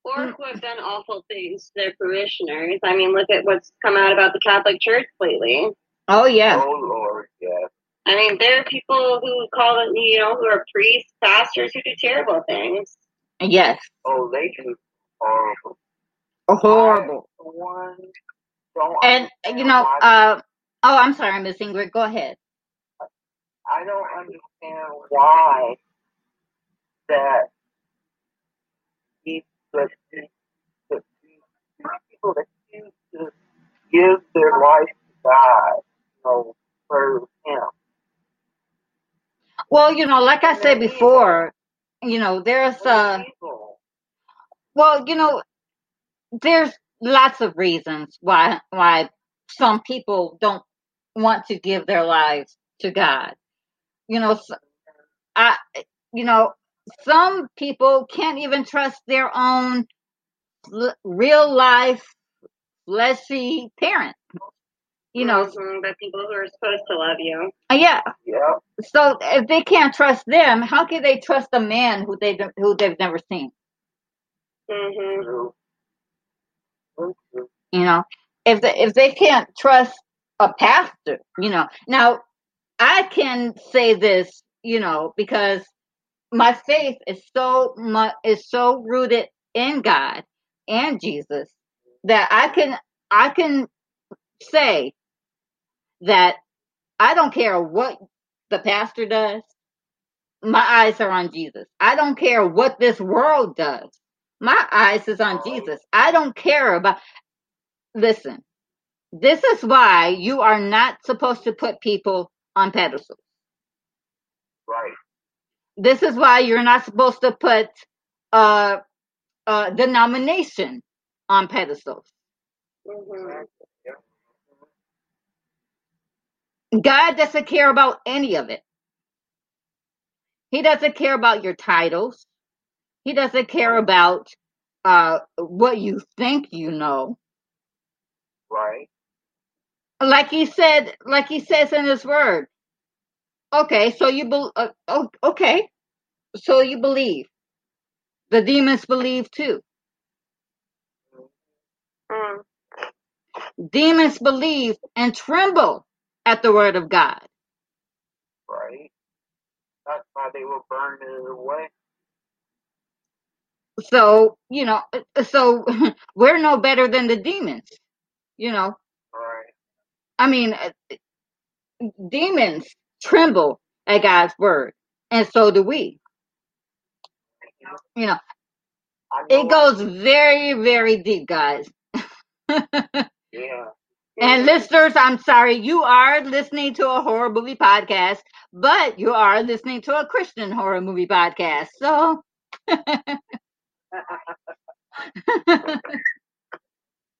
Or who have done awful things to their parishioners. I mean, look at what's come out about the Catholic Church lately. oh yeah, Oh Lord, yes. I mean, there are people who call them, you know, who are priests, pastors who do terrible things. yes, Oh, they do horrible. horrible. One, And you know, why uh, oh, I'm sorry, Miss Ingrid, go ahead. I don't understand why that these the, the, the, the people that choose to give their life to God, you know, for Him. Well, you know, like I said before, you know, there's uh People. well, you know, there's lots of reasons why why some people don't want to give their lives to God. You know, I, you know, some people can't even trust their own l- real life fleshy parent. You know, Mhm, the people who are supposed to love you. yeah. Yeah. So if they can't trust them, how can they trust a man who they don't- who they've never seen? hmm True. True, true. You know, if they, if they can't trust a pastor, you know. Now, I can say this, you know, because my faith is so much is so rooted in God and Jesus that I can I can say that I don't care what the pastor does. My eyes are on Jesus. I don't care what this world does. My eyes is on Jesus. I don't care about listen. This is why you are not supposed to put people on pedestals. Right. This is why you're not supposed to put uh, uh, denomination on pedestals. hmm God doesn't care about any of it. He doesn't care about your titles. He doesn't care about uh, what you think you know. Right. Like he said, like he says in his word. Okay, so you bel uh, oh, okay, so you believe. The demons believe too. Mm. Demons believe and tremble at the word of God. Right. That's why they were it away. So, you know, uh, so we're no better than the demons. You know, Right. I mean, uh, demons tremble at God's word, and so do we. You know, it goes very, very deep, guys. Yeah. And listeners, I'm sorry, you are listening to a horror movie podcast, but you are listening to a Christian horror movie podcast. So,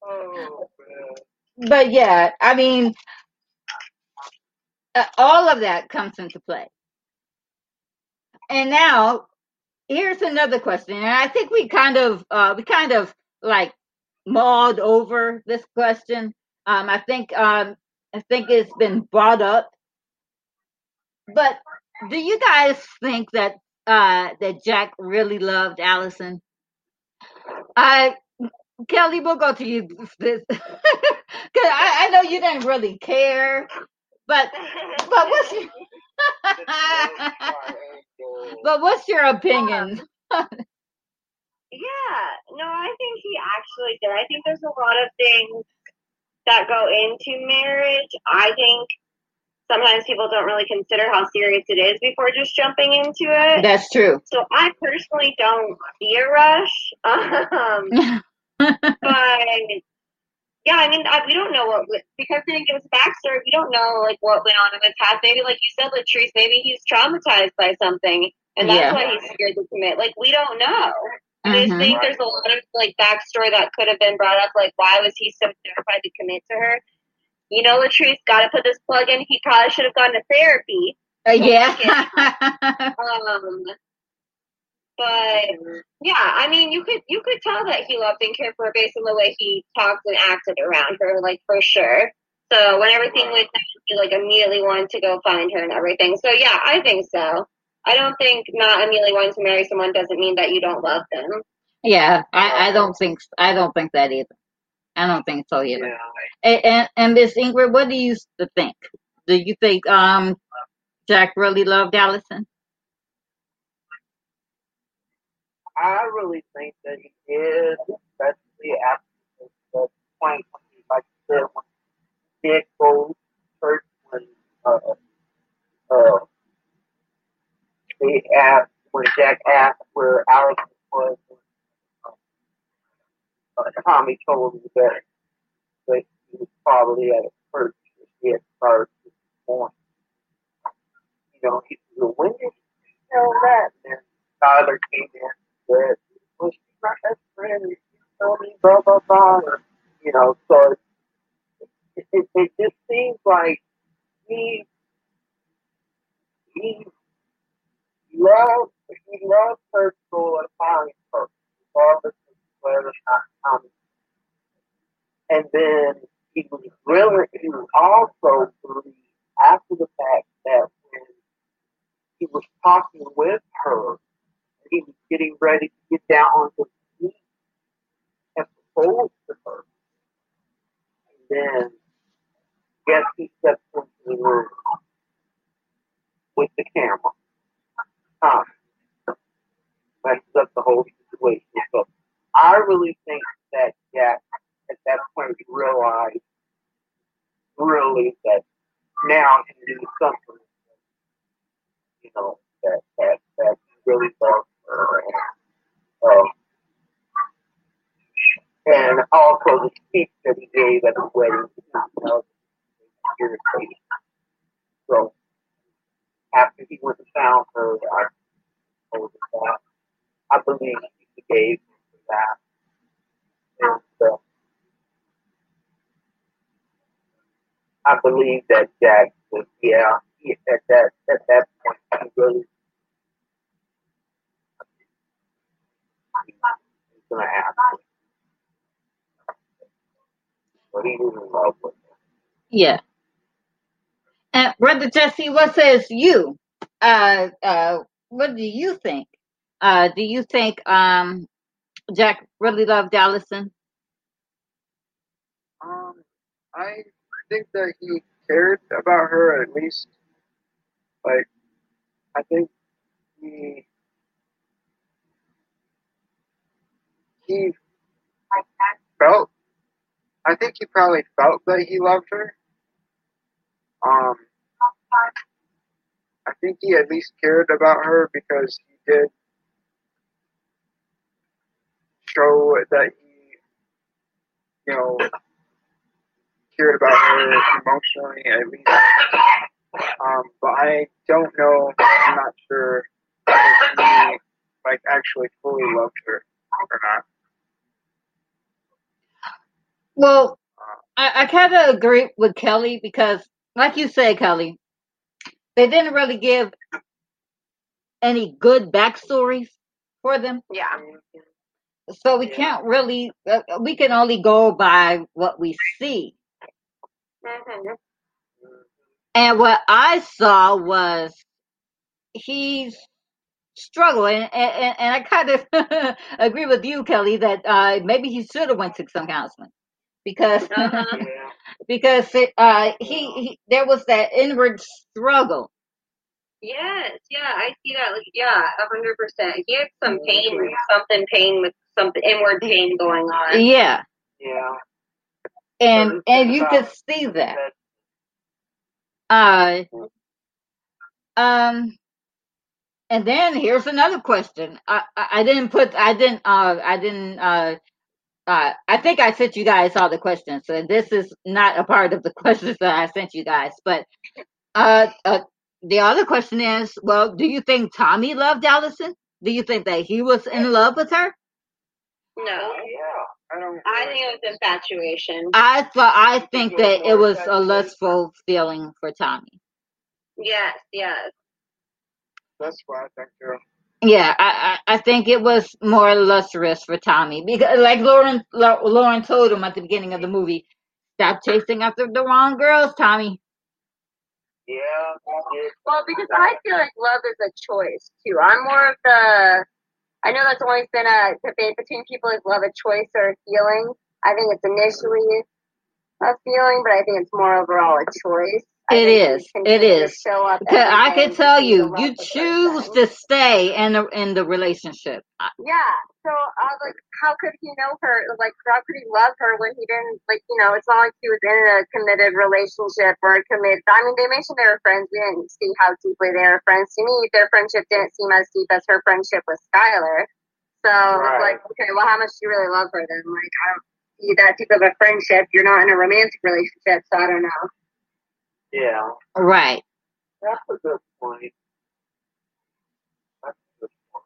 Oh but yeah, I mean, all of that comes into play. And now, here's another question, and I think we kind of, uh, we kind of like mauled over this question. Um, I think, um, I think it's been brought up, but do you guys think that uh, that Jack really loved Allison? I Kelly, we'll go to you because I, I know you didn't really care, but but what's your but what's your opinion? Yeah, no, I think he actually did. I think there's a lot of things that go into marriage. I think sometimes people don't really consider how serious it is before just jumping into it. That's true. So I personally don't see a rush. Um, but yeah, I mean, I, we don't know what because they didn't give us a backstory. We don't know like what went on in his past. Maybe, like you said, Latrice, maybe he's traumatized by something, and that's Yeah. why he's scared to commit. Like we don't know. I just think there's a lot of like backstory that could have been brought up. Like, why was he so terrified to commit to her? You know, Latrice got to put this plug in. He probably should have gone to therapy. Uh, yeah. Um, but yeah, I mean, you could you could tell that he loved and cared for her based on the way he talked and acted around her, like for sure. So when everything went down, he like immediately wanted to go find her and everything. So yeah, I think so. I don't think not immediately wanting to marry someone doesn't mean that you don't love them. yeah, I, I don't think I don't think that either. I don't think so either. Yeah. And and, and Miss Ingrid, what do you think? Do you think um Jack really loved Allison? I really think that he did, especially after the, point when he, like you said, when he did go church when uh, uh, they asked when Jack asked where Alex was. Uh, Tommy told him that that he was probably at a church he had started this morning. You know, he said, when did you know that? And then Tyler came in said, well, she's my best friend. and She told me blah, blah, blah. You know, so it, it, it just seems like he, he loves, he loves her for fine person, regardless of whether or not Tommy and then he was willing, he was also believed after the fact that when he was talking with her, he was getting ready to get down on his knees and propose to her. And then, guess who steps into the room with the camera? Tom. Messes up the whole situation. So I really think that Jack at that point realized really that now he knew something, you know, that that that really and um, and also the speech that he gave at the wedding, irritating. So after he and found her, I told him that. I believe he gave that. And uh, I believe that Jack was, yeah, he, at that at that point, he really gonna. But he was in love with. Yeah. And brother Jesse, what says you? Uh, uh, what do you think? Uh, do you think um Jack really loved Allison? Um, I think that he cared about her at least. Like, I think he he felt. I think he probably felt that he loved her. Um, I think he at least cared about her because he did show that he, you know, cared about her emotionally at least. Um, but I don't know. I'm not sure if he like actually fully loved her or not. Well, I, I kind of agree with Kelly because, like you said, Kelly, they didn't really give any good backstories for them. Yeah. So we Yeah. can't really, uh, we can only go by what we see. hmm And what I saw was he's struggling, and, and, and I kind of agree with you, Kelly, that uh, maybe he should have went to some counseling because Uh-huh. Because it, uh, he, he there was that inward struggle. Yes, yeah, I see that. Like, yeah, a hundred percent. He had some pain, something pain with something inward pain going on. Yeah, Yeah. and So and you about- could see that. Uh, um, and then here's another question. I, I I didn't put I didn't uh I didn't uh uh I think I sent you guys all the questions. So this is not a part of the questions that I sent you guys. But uh, uh the other question is, well, do you think Tommy loved Allison? Do you think that he was in love with her? No, Yeah. I don't. I think it was infatuation. I thought I think that it was a lustful feeling for Tommy. Yes, yes. That's what I think too. Yeah, I, I I think it was more lustrous for Tommy because, like Lauren Lau- Lauren told him at the beginning of the movie, stop chasing after the wrong girls, Tommy. Yeah. it- Well, because I feel like love is a choice too. I'm more of the. I know that's always been a debate between people: is love a choice or a feeling? I think it's initially a feeling, but I think it's more overall a choice. It is. It is. Show up. I can tell to be the you, you choose person. to stay in the in the relationship. Yeah. So I was like, how could he know her? Like, how could he love her when he didn't like? You know, it's not like he was in a committed relationship or a committed. I mean, they mentioned they were friends. We didn't see how deeply they were friends. To me, their friendship didn't seem as deep as her friendship with Skylar. So it's Right. like, okay, well, how much do you really love her then? Like, I don't see that deep of a friendship. You're not in a romantic relationship, so I don't know. Yeah, Right. that's a good point. That's a good point.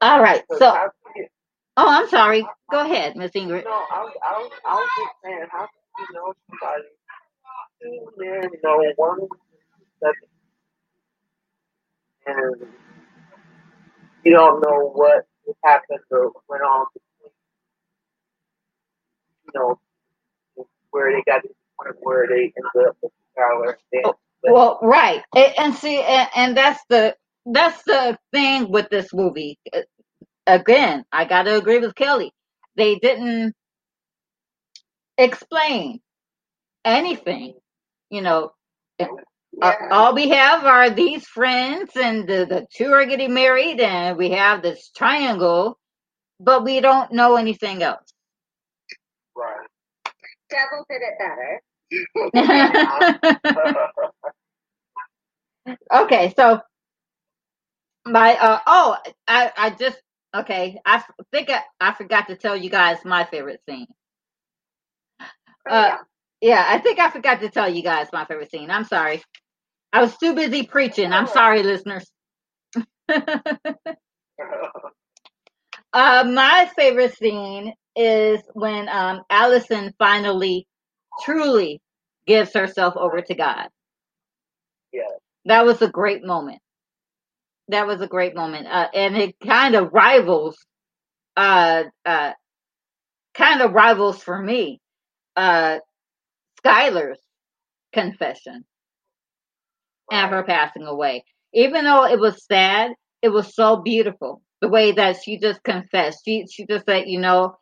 All right. So, oh, I'm sorry. Go ahead, Miss Ingrid. no, I was, I was, I was just saying, how can you know somebody? Two men know one and you don't know what happened or went on between, you know, where they got to the point where they ended up with Tyler. And Oh, Well, right, and, and see, and, and that's the that's the thing with this movie. Again, I got to agree with Kelly. They didn't explain anything. You know, uh, Yeah. all we have are these friends, and the the two are getting married, and we have this triangle, but we don't know anything else. right. Devil did it better. okay, so my uh oh, I I just okay. I think I, I forgot to tell you guys my favorite scene. Oh, Uh, yeah, I think I forgot to tell you guys my favorite scene. I'm sorry. I was too busy preaching. I'm sorry, listeners. uh, my favorite scene is when um Allison finally, truly gives herself over to God. yeah. That was a great moment. That was a great moment, uh, and it kind of rivals, uh, uh, kind of rivals for me, uh, Skylar's confession and her passing away. Even though it was sad, it was so beautiful the way that she just confessed. She she just said, you know,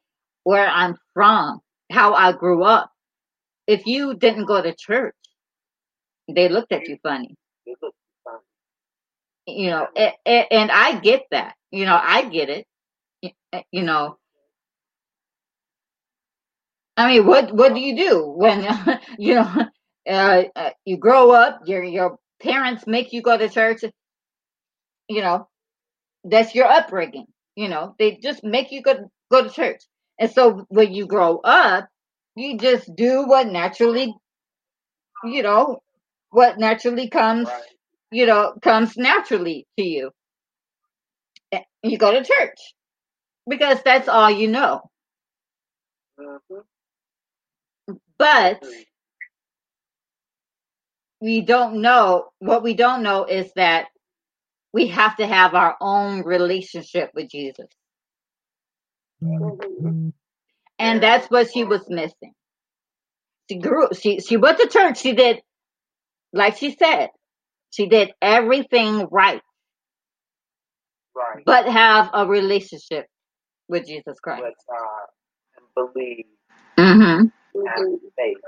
where I'm from, how I grew up. If you didn't go to church, they looked at you funny. It looks fun. you know and, and i get that you know i get it you know i mean what what do you do when you know uh, uh, you grow up your your parents make you go to church you know that's your upbringing you know they just make you go go to church and so when you grow up you just do what naturally you know what naturally comes Right. you know comes naturally to you you go to church because that's all you know Mm-hmm. but we don't know what we don't know is that we have to have our own relationship with jesus Mhm. And that's what she was missing she grew she she went to church she did like she said she did everything right Right. but have a relationship with jesus christ But uh, and believe hmm and Mhm. faith.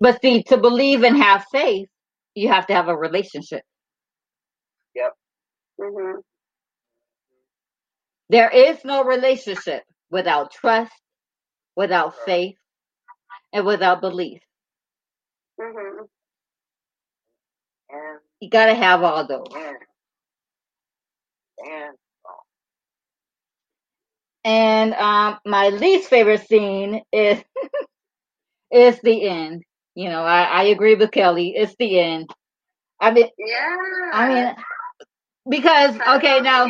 but see to believe and have faith you have to have a relationship Yep. Mm-hmm. there is no relationship without trust without faith and without belief Mhm. And you got to have all those and and And um, my least favorite scene is is the end. You know, I, I agree with Kelly. It's the end. I mean, Yeah. I mean, because okay now,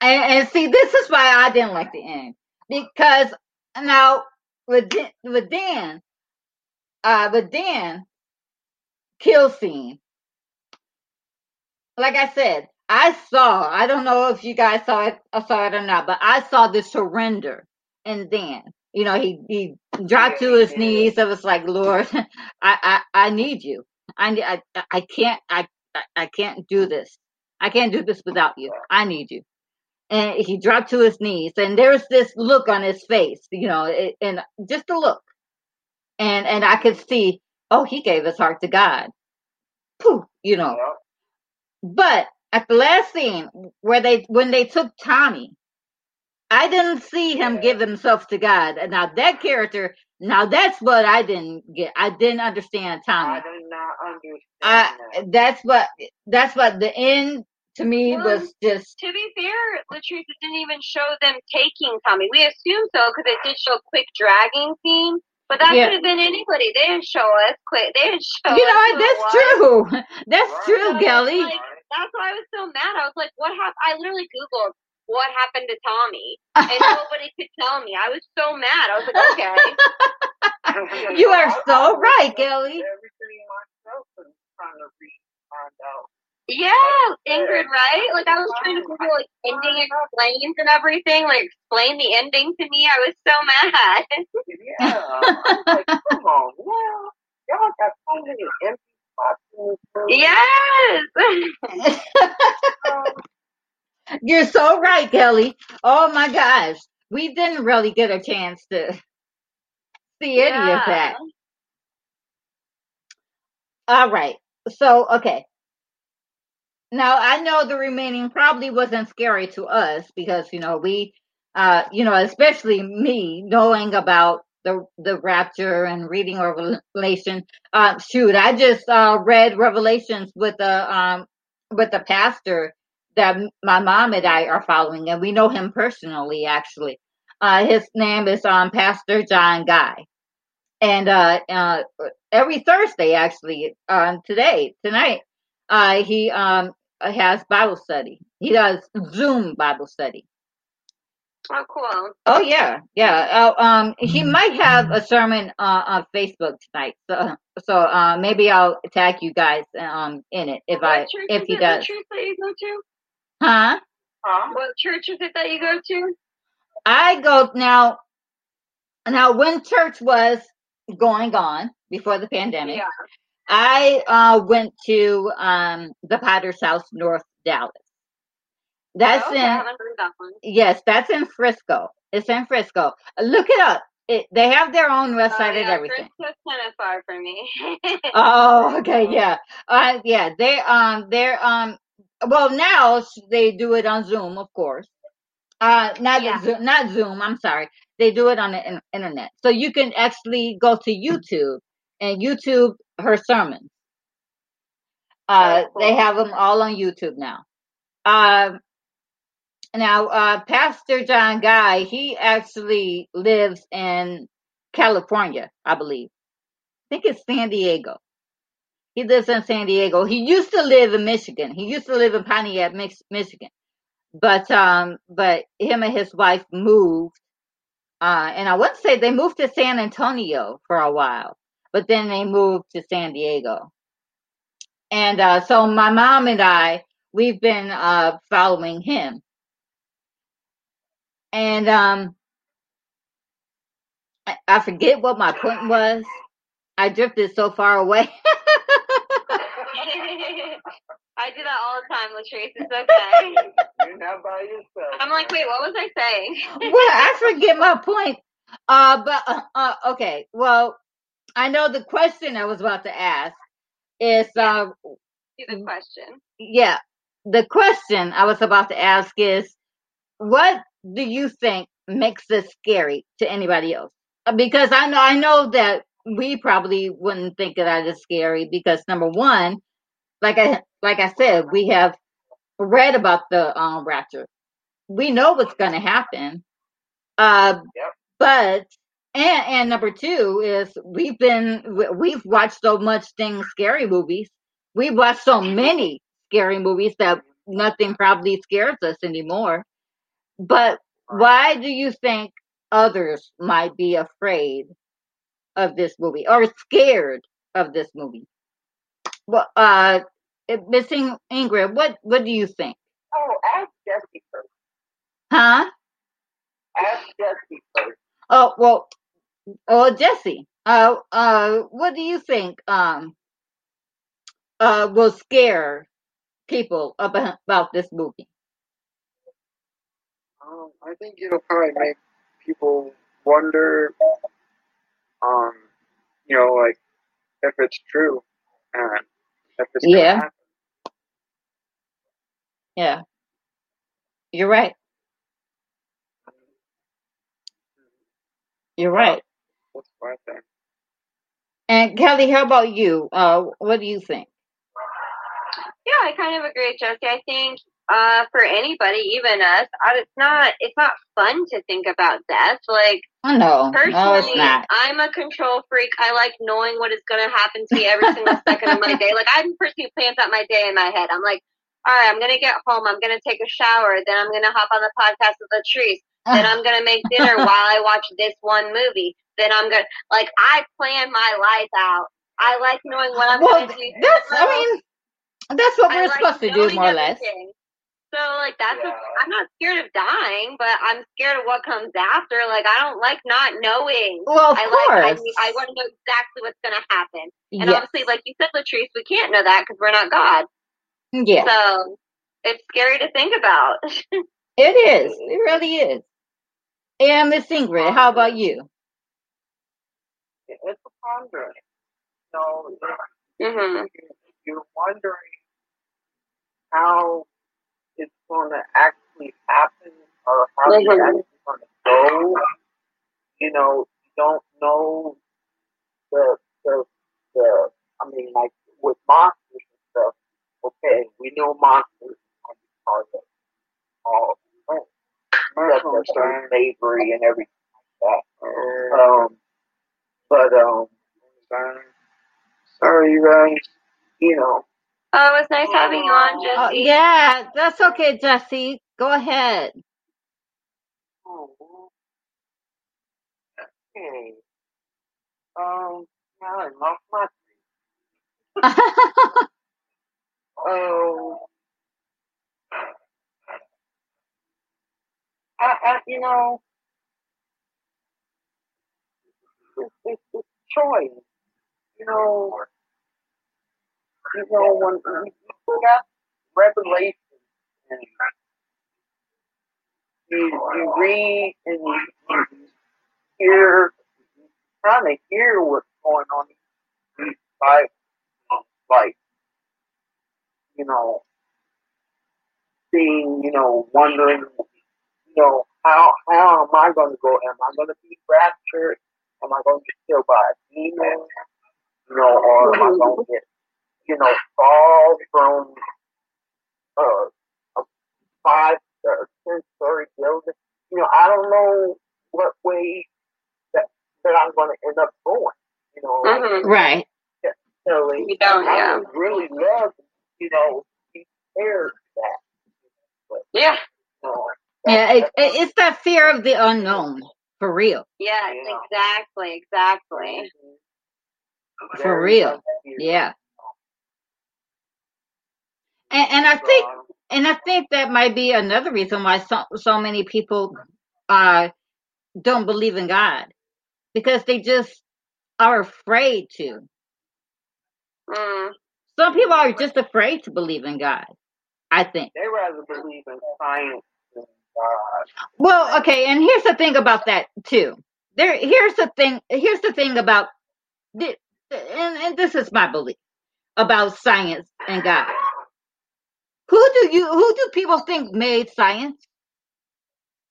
and, and see, this is why I didn't like the end because now with Dan, with Dan, uh, with Dan kill scene. Like I said, I saw. I don't know if you guys saw it, uh, saw it or not, but I saw the surrender and then You know, he he dropped to his knees. It was like, Lord, I I, I need you. I, I I can't I I- I can't do this. I can't do this without you. I need you. And he dropped to his knees, and there's this look on his face. You know, it, and just a look. and and I could see, oh, he gave his heart to God. Pooh, you know. But at the last scene where they when they took Tommy, I didn't see him give himself to God. And Now that character, now that's what I didn't get. I didn't understand I Tommy. did not understand I that. that's what that's what the end to me Well, was just To be fair, Latrice it didn't even show them taking Tommy. We assumed so because it did show a quick dragging scene. But that Yeah. could have been anybody. They didn't show us quick. They didn't show you know who that's true. That's Right. true, So, Kelly. like, that's why I was so mad. I was like, what happened? I literally Googled what happened to Tommy, and nobody could tell me. I was so mad. I was like, okay. You are so right, looked up Kelly. Everything myself and trying to read, find out. Yeah, Ingrid, right? Like, I was trying to Google, like, ending explains and everything. Like, explain the ending to me. I was so mad. Yeah, I'm like, come on, yeah. Y'all got so many empty spots in this yes! Um, You're so right, Kelly. Oh my gosh. We didn't really get a chance to see any of that. All right. So, okay. Now, I know the remaining probably wasn't scary to us because, you know, we, uh, you know, especially me knowing about the, the rapture and reading Revelation. Uh, shoot, I just, uh, read Revelations with the, um, with the pastor that my mom and I are following and we know him personally, actually. Uh, his name is, um, Pastor John Guy. And, uh, uh, every Thursday, actually, um, today, tonight, uh, he um has Bible study. He does Zoom Bible study. Oh, cool. Oh yeah, yeah. Uh, um, he might have a sermon uh, on Facebook tonight. So, so uh, maybe I'll tag you guys um in it if what I church if he does. What church that you go to? Huh? huh? What church is it that you go to? I go now. Now, when church was going on before the pandemic, Yeah. I uh, went to um, the Potter's House, North Dallas. That's oh, okay, in I haven't heard that one. Yes, that's in Frisco. It's in Frisco. Look it up. It, they have their own website Oh, and everything. Frisco's kind of far from me. Oh, okay, yeah. Uh, yeah, they um, they're um, well now they do it on Zoom, of course. Uh, not Yeah. Zoom, not Zoom. I'm sorry. They do it on the in- internet, so you can actually go to YouTube and YouTube her sermons. Uh, Oh, they have them all on YouTube now. Um, now, uh, Pastor John Guy, he actually lives in California, I believe. I think it's San Diego. He lives in San Diego. He used to live in Michigan. He used to live in Pontiac, Michigan. But um, but him and his wife moved. Uh, and I would say they moved to San Antonio for a while, but then they moved to San Diego. And uh, so my mom and I, we've been uh, following him. And um, I, I forget what my point was. I drifted so far away. I do that all the time, Latrice. It's okay. You're not by yourself. I'm like, wait, what was I saying? well, I forget my point. Uh, but uh, uh, okay. Well, I know the question I was about to ask is uh, the question. yeah, the question I was about to ask is, what do you think makes this scary to anybody else? Uh, Because I know I know that we probably wouldn't think that as scary because number one, like I like I said, we have read about the um, rapture. We know what's going to happen. Uh, Yep. but and and number two is we've been we- we've watched so much things scary movies. We've watched so many scary movies that nothing probably scares us anymore. But why do you think others might be afraid of this movie or scared of this movie? Well, uh, missing Ingrid, what what do you think? Oh, ask Jesse first. Huh? Ask Jesse first. Oh well, oh Jesse, uh, uh, what do you think? Um, uh, will scare people about about this movie? Um, I think it'll probably make people wonder, um, you know, like if it's true, and if it's Yeah. happen. Yeah. You're right. You're right. That's what I think. And Kelly, how about you? Uh, what do you think? Yeah, I kind of agree, Jesse. I think uh, for anybody, even us, it's not it's not fun to think about death. Like Oh, no, personally, no, it's not. I'm a control freak. I like knowing what is going to happen to me every single second of my day. Like I'm personally plans out my day in my head. I'm like, all right, I'm gonna get home. I'm gonna take a shower. Then I'm gonna hop on the podcast with Latrice. Then I'm gonna make dinner while I watch this one movie. Then I'm gonna like I plan my life out. I like knowing what I'm well, gonna do. that's. I mean, that's what we're like supposed to do, knowing more or less. So like that's Yeah. I'm not scared of dying, but I'm scared of what comes after. Like I don't like not knowing. Well, of I like I, course. I want to know exactly what's gonna happen. And yes. obviously, like you said, Latrice, we can't know that because we're not God. Mm, yeah. So it's scary to think about. It is. It really is. And Miss Ingrid, how about you? It- It's a pondering. You know, hmm you're wondering how it's going to actually happen or how it's Mhm. actually going to go. You know, you don't know the, the, the, I mean, like with monsters and stuff, okay, we know monsters are part of all things. That's Marshall slavery and everything like that. Um, but, um, Stein. Sorry, you guys. you know, Oh, it was nice having you on, Uh, Jesse. yeah, that's okay, Jesse. Go ahead. Oh, okay. Um, now I lost my. Oh. I, I, you know, it's, choice. You know, you know when you got revelation and you, you read and you, you hear, trying to hear what's going on in Bible, like, you know, seeing, you know, wondering, you know, how how am I going to go? Am I going to be raptured? Am I going to get killed by a demon? You know, or am I going to get, you know, fall from uh, a five or ten story building? You know, I don't know what way that that I'm going to end up going. You know, like, hmm right. so You don't, I yeah. would really love, you know, be prepared for that. But, Yeah. you know, Yeah, it, it, it's that fear of the unknown, for real. Yes, Yeah. exactly, exactly. For real. Yeah. And, and I think and I think that might be another reason why so so many people uh don't believe in God because they just are afraid to. Mm. Some people are just afraid to believe in God. I think. they rather believe in science than God. Well, okay, and here's the thing about that too. There, here's the thing. Here's the thing about, and, and this is my belief about science and God. Who do you? Who do people think made science?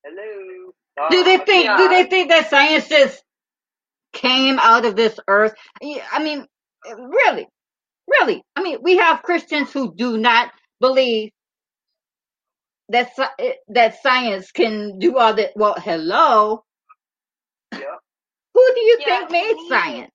Hello. Do they think? Do they think that science just came out of this earth? I mean, really, really. I mean, we have Christians who do not believe that eh, that science can do all that. Well, hello. Yeah. Who do you Yeah, think made me- science?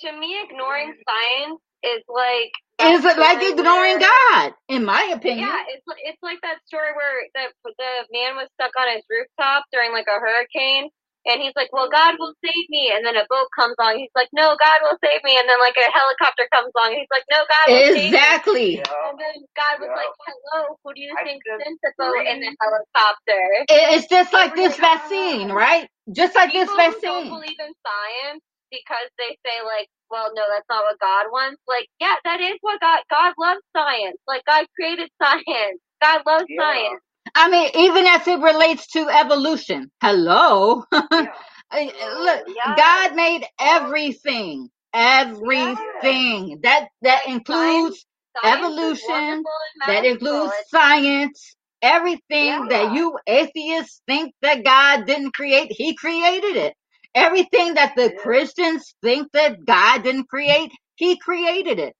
To me, ignoring science is like Is it like ignoring where- God? In my opinion. Yeah, it's li- it's like that story where the the man was stuck on his rooftop during like a hurricane, and he's like, "Well, God will save me," and then a boat comes along. He's like, "No, God will save me," and then like a helicopter comes along. He's like, "No, God will save me." Exactly. Yeah. And then God was Yeah. like, "Hello, who do you I think sent the boat in the helicopter?" It's just like this Everything- vaccine, right? Just like this People don't vaccine. believe in science because they say like, "Well, no, that's not what God wants." Like, yeah, that is what God God loves science. Like, God created science. God loves Yeah. science. I mean, even as it relates to evolution. Hello. Yeah. Look, Yeah. God made everything. everything. That that includes Science evolution, and that includes science. Everything that you atheists think that God didn't create, He created it. Everything that the. Christians think that God didn't create, He created it.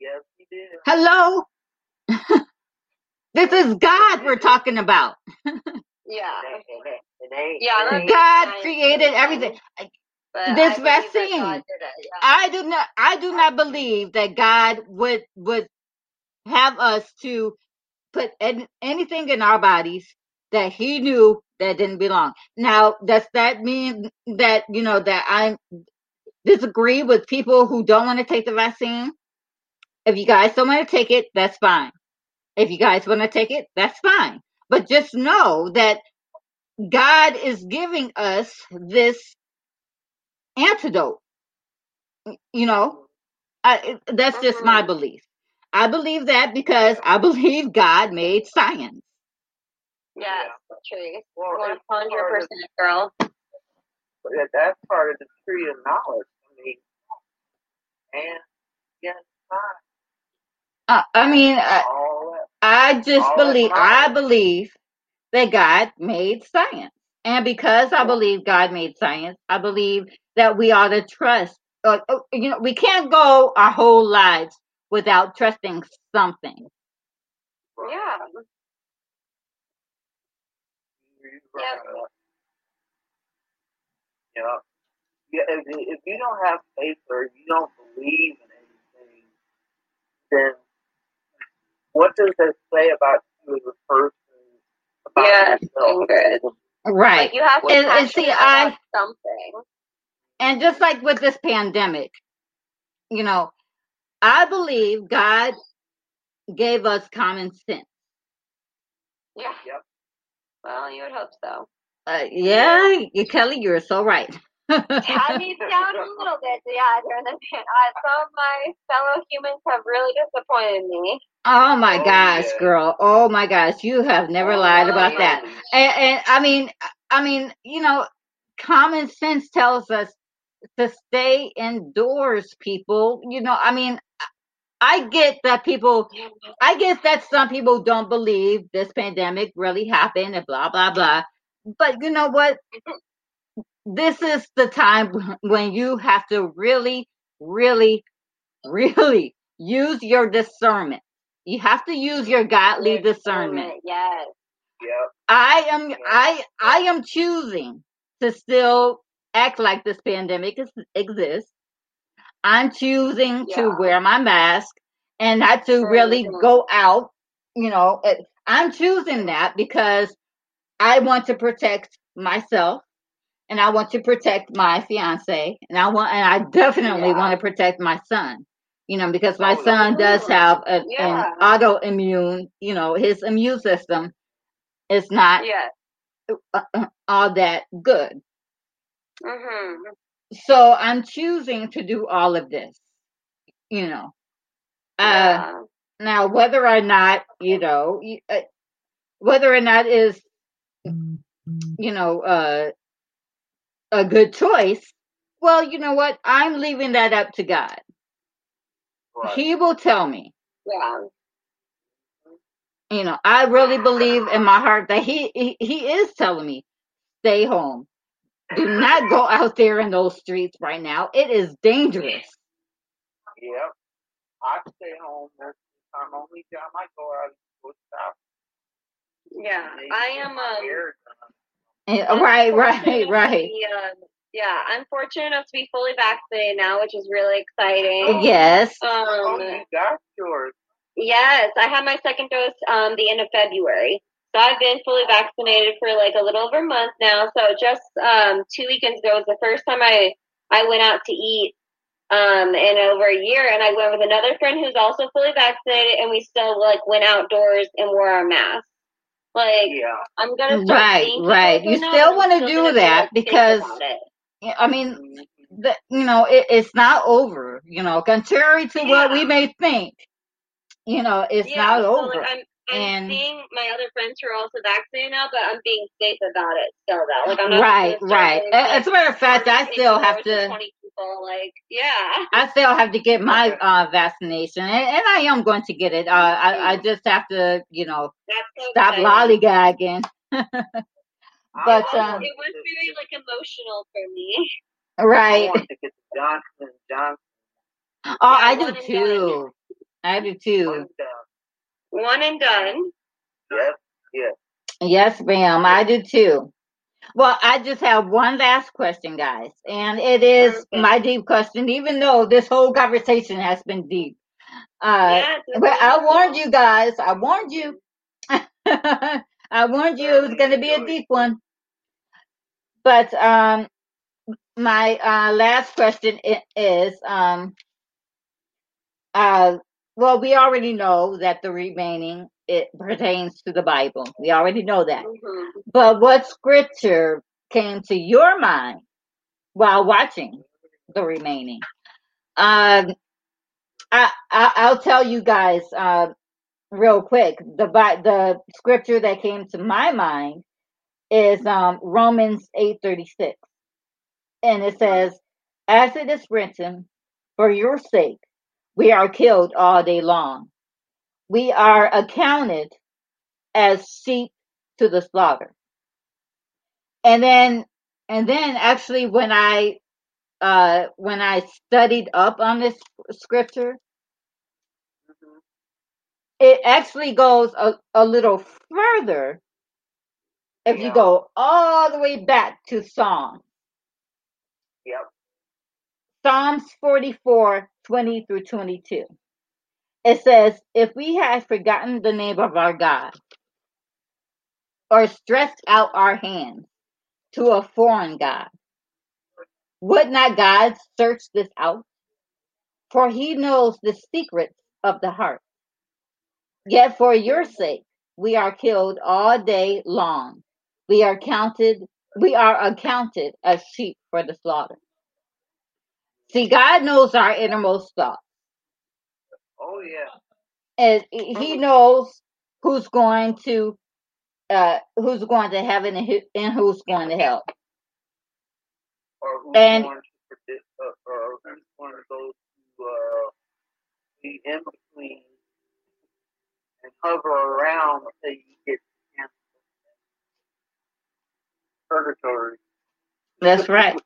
Yes, he did. Hello? this is God we're talking about. Yeah. Yeah, it that ain't- makes God created everything. But This I vaccine. It, yeah. I do not I do not believe that God would would have us to put an- anything in our bodies that he knew that didn't belong. Now, does that mean that you know that I disagree with people who don't want to take the vaccine? If you guys don't want to take it, that's fine. If you guys want to take it, that's fine. But just know that God is giving us this antidote. You know, I, that's just my Mhm. belief. I believe that because I believe God made science. Yes, true. Well, One it's part hundred of- percent, girl. that- That's part of the tree of knowledge. I mean, and yes, Uh, I mean, I. I just believe, I believe that God made science. And because I believe God made science, I believe that we ought to trust. Uh, uh, you know, we can't go our whole lives without trusting something. Yeah. You're Yep. right. You know, yeah, if, if you don't have faith or you don't believe in anything, then what does that say about you as a person? About Yes, yourself? Ingrid. Right. Like you have to be And- and passionate see, I- something. And just like with this pandemic, you know, I believe God gave us common sense. Yeah. Yep. Well, you would hope so. Uh, yeah, you, Kelly, you're so right. I need down a little bit, yeah, during the pan- uh, some of my fellow humans have really disappointed me. oh my Oh, gosh, yeah. girl. Oh my gosh, you have never Oh, lied about gosh. that. And, and I mean, I mean, you know, common sense tells us to stay indoors, people. You know, I mean, I get that people, I guess that some people don't believe this pandemic really happened and blah, blah, blah. But you know what? This is the time when you have to really, really, really use your discernment. You have to use your godly Your discernment. Yes. Yep. I am I I am choosing to still act like this pandemic is, exists. I'm choosing to wear my mask and not to really go out. You know, Uh, I'm choosing that because I want to protect myself and I want to protect my fiance and I want and I definitely Yeah. want to protect my son. You know, because my Oh, son does have a, Yeah. an autoimmune. You know, his immune system is not Yes. uh, all that good. Mhm. So I'm choosing to do all of this. You know, uh, now whether or not you know, uh, whether or not is you know uh, a good choice. Well, you know what? I'm leaving that up to God. Right. He will tell me. Yeah. You know, I really believe in my heart that he, he he is telling me, stay home. Do not go out there in those streets right now. It is dangerous. Yep. I stay home. That's the time only time I go out and go shop. Yeah. I get am my um, um hair done. And- I'm right, right, right. be, um, yeah, I'm fortunate enough to be fully vaccinated now, which is really exciting. Yes. Oh, Um, you got yours. yes, I had my second dose um the end of February. So I've been fully vaccinated for like a little over a month now. So just um two weekends ago was the first time I I went out to eat um in over a year and I went with another friend who's also fully vaccinated and we still like went outdoors and wore our masks. Like Yeah. I'm gonna start Right, right. You still wanna do gonna be, that because- I mean, Mhm. the, you know, it, it's not over. You know, contrary to what we may think, you know, it's yeah, not so over. like I'm I'm And- seeing my other friends who are also vaccinated now, but I'm being safe about it still though. Like I'm not Right, right. getting, A- like, As a matter of fact, I still have indoors with to. 20 people people. Like, yeah. I still have to get my uh, vaccination, and, and I am going to get it. Uh, I, I just have to, you know, so stop exciting. lollygagging. But, want um, It was very like emotional for me. the- I Right. to get the Johnson Johnson Oh, I do too. I do too. one. One and done. Yes, yes. Yes, ma'am. I do too. Well, I just have one last question, guys, and it is Okay. my deep question. Even though this whole conversation has been deep, uh, yeah, but I warned you guys. I warned you. I warned you it was going to be a deep one. But um, my uh, last question is um, uh, well, we already know that the remaining it pertains to the Bible. We already know that. Mhm. But what scripture came to your mind while watching the remaining? Um, I, I I'll tell you guys uh, real quick. The the scripture that came to my mind is um, Romans eight thirty six, and it says, "As it is written, for your sake we are killed all day long. We are accounted as sheep to the slaughter." and then and then actually when i uh when i studied up on this scripture Mhm. it actually goes a, a little further if you go all the way back to psalms Yep. psalms 44 20 through 22 it says if we had forgotten the name of our god or stretched out our hands to a foreign god would not god search this out for he knows the secrets of the heart. Yet for your sake we are killed all day long. We are counted we are accounted as sheep for the slaughter. See, God knows our innermost thoughts. Oh yeah. And he knows who's going to uh who's going to heaven and, who, and who's going to hell. Or who's And- going to predict, uh, or who's going to go to uh, be in between and hover around until you get in purgatory. That's right.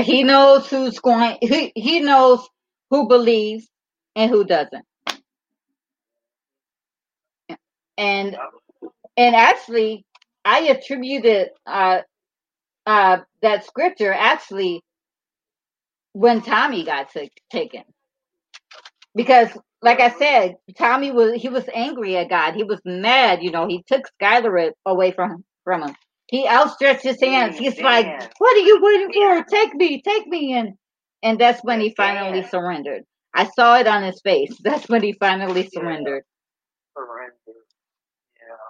He knows who's going he, he knows who believes and who doesn't. And and actually I attributed uh uh that scripture actually when Tommy got ta- taken. Because like I said, Tommy was he was angry at God. He was mad, you know, he took Skylar away from from him. He outstretched his hands. He's like, What are you waiting for? Take me, take me and and that's when he finally surrendered. I saw it on his face. That's when he finally surrendered. Surrender. Yeah.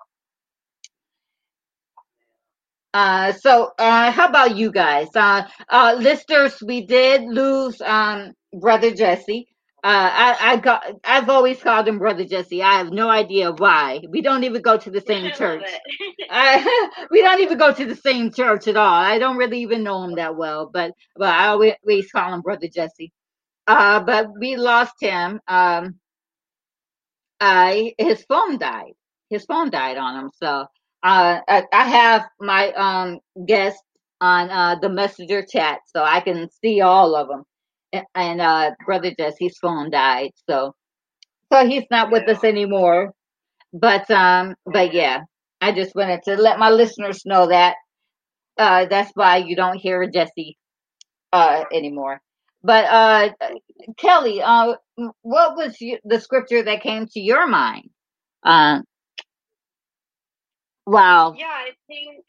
Uh, so, uh, how about you guys? Uh, uh, listeners, we did lose, um, brother Jesse. Uh, I, I got, I've always called him brother Jesse. I have no idea why. We don't even go to the same church. I, we don't even go to the same church at all. I don't really even know him that well, but, but I always always call him brother Jesse. Uh, but we lost him. Um, I, his phone died. His phone died on him. So, uh, I, I have my, um, guests on, uh, the messenger chat so I can see all of them. And, and uh, brother Jesse's phone died. So, so he's not with us anymore. But, um, but yeah, I just wanted to let my listeners know that, uh, that's why you don't hear Jesse, uh, anymore. But, uh, Kelly, uh, what was y- the scripture that came to your mind? Uh, wow. Yeah, I think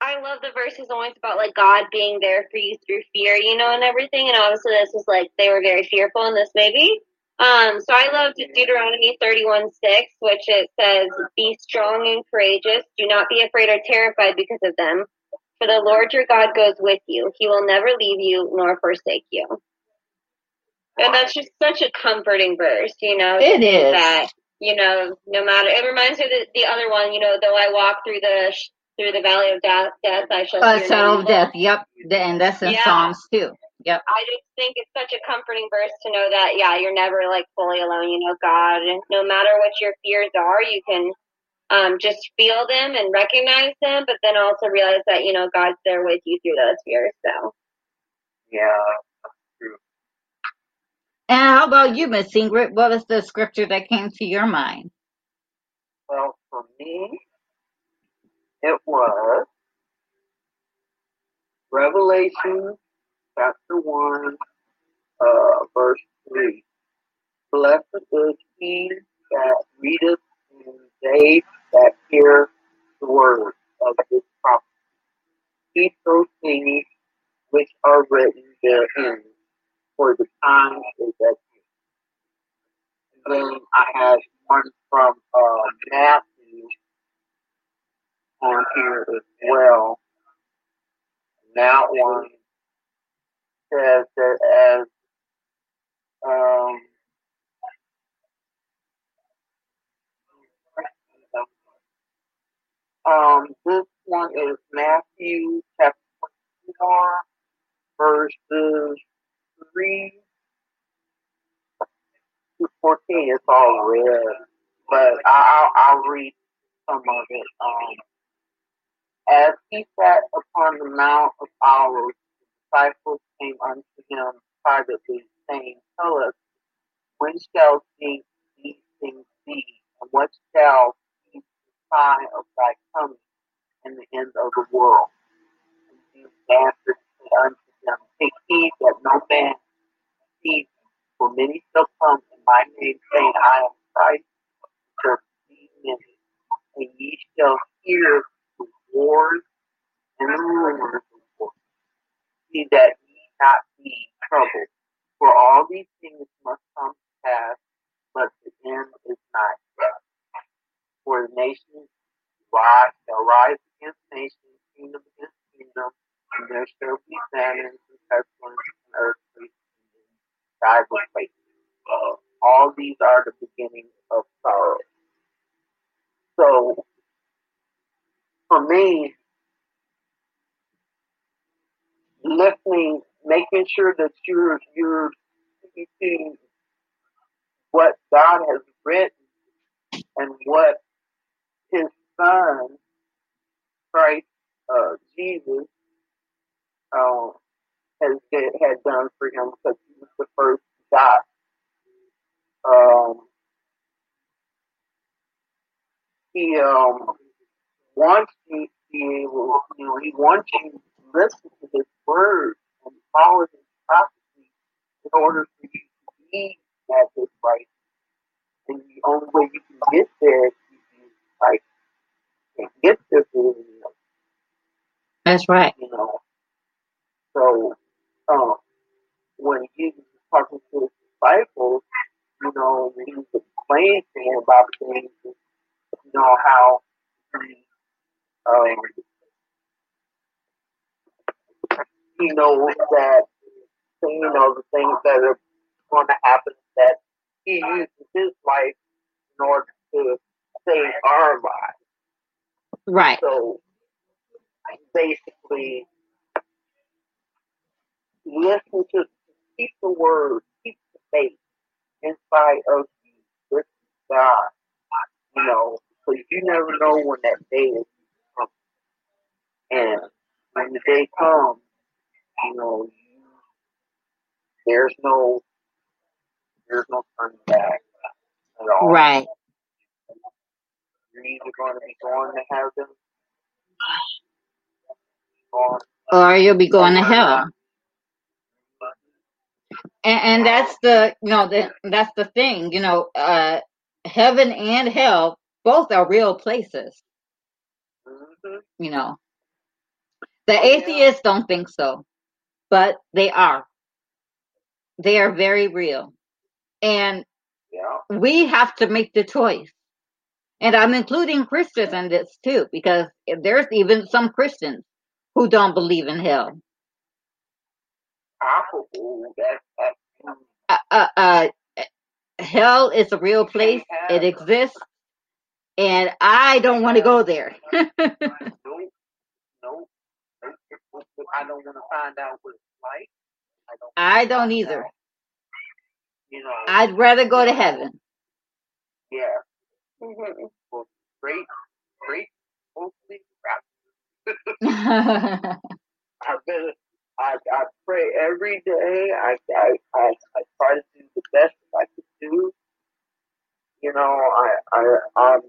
I love the verses always about like God being there for you through fear, you know, and everything. And obviously, this was like they were very fearful in this movie. Um, so I love Deuteronomy 31 6, which it says, Be strong and courageous. Do not be afraid or terrified because of them. For the Lord your God goes with you. He will never leave you nor forsake you. And that's just such a comforting verse, you know. It is. That, you know, no matter, it reminds me of the, the other one, you know, though I walk through the, sh- through the valley of death, death I shall Uh, fear shadow of death. Yep. And that's in Yeah. Psalms too. Yep. I just think it's such a comforting verse to know that yeah, you're never like fully alone. You know, God, and no matter what your fears are, you can um, just feel them and recognize them, but then also realize that you know God's there with you through those fears. So Yeah. And how about you, Miss Ingrid? What was the scripture that came to your mind? Well, for me, it was Revelation chapter 1, uh, verse 3. Blessed is he that readeth and they that hear the word of this prophecy. Keep those things which are written therein, for the time is at hand. And then I had one from uh, Matthew on here as well. And that one says that as um, um, this one is Matthew chapter 4, verses 3 to 14. It's all red, but I'll, I'll read some of it. Um, as he sat upon the Mount of Olives, the disciples came unto him privately, saying, Tell us, when shall these, things be, and what shall be the sign of thy coming and the end of the world? And Jesus answered unto them, Take heed that no man deceive you, for many shall come in my name, saying, I am Christ, shall deceive many. And ye shall hear the wars and the rumors of wars. See that ye not be troubled, for all these things must come to pass, but the end is not yet. For the nations rise, shall rise against nations, kingdom against kingdom, there shall be famines and pestilence and earthquakes in divers places. Uh, all these are the beginning of sorrow. So, for me, listening, making sure that you're you're speaking what God has written and what His Son, Christ uh, Jesus, um, has had done for him because he was the first die. Um, he um, wants you to be able, you know, he wants you to listen to his word and follow his prophecy in order for you to be at his right. And the only way you can get there is you like and get this is, That's right. you know. So um, when Jesus was talking to his disciples, you know, he was explaining to him about things, you know, how he, um, he knows that, you know, the things that are going to happen, that he uses his life in order to save our lives. Right. So basically, listen to, keep the word, keep the faith inside of you with God, you know, because you never know when that day is coming. And when the day comes, you know, you, there's no, there's no turning back at all. Right. You're either going to be going to heaven, or Or you'll be going to hell. And, and that's the you know the, that's the thing you know uh heaven and hell both are real places. Mhm. you know. The Oh, yeah. atheists don't think so but they are. They are very real. And yeah, we have to make the choice. And i'm including christians in this too because there's even some christians who don't believe in hell alcohol, uh, uh, uh hell is a real place it exists and i don't want to go there. I don't want to find out what it's like. I don't. I don't either. that. You know. I'd rather go to heaven. yeah. Well, great, great. Hopefully. I've been. I I pray every day. I I I, I try to do the best that I can do. You know, I I um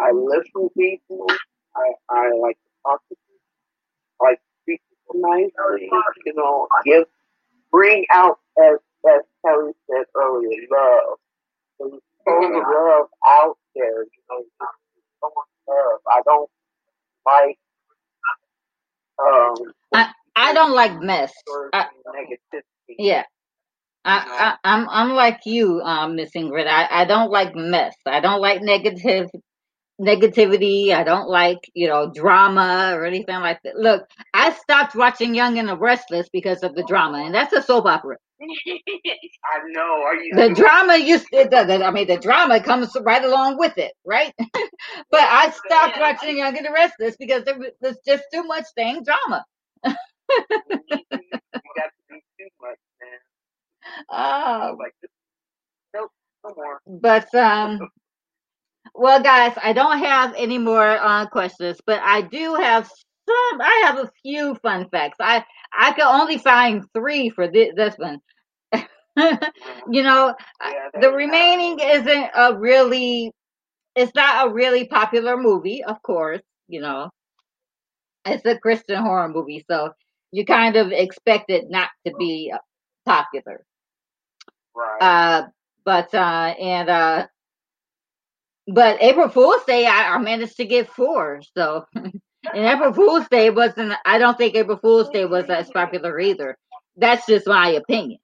I listen to people. I I like to talk to people. I like to treat people nicely. You know, give bring out as as Kelly said earlier, love. There's so much love out there. You know, so much love. I don't like um I don't like mess. I, yeah. I, I, I'm I'm like you, um, Miss Ingrid. I, I don't like mess. I don't like negative negativity. I don't like you know drama or anything like that. Look, I stopped watching Young and the Restless because of the drama, and that's a soap opera. I know. Are you The drama used the, I mean, the drama comes right along with it, right? but I stopped watching Young and the Restless because there was there's just too much dang drama. you got to do too much, man. Oh, Like, nope, no more. but um, well, guys, I don't have any more uh, questions, but I do have some. I have a few fun facts. I I could only find three for thi- this one. you know, Yeah, the remaining isn't a really it's not a really popular movie of course you know it's a christian horror movie so you kind of expect it not to be popular. Right. uh but uh and uh but april fool's day i, I managed to get four so. And april fool's day wasn't i don't think april fool's day was as popular either. That's just my opinion.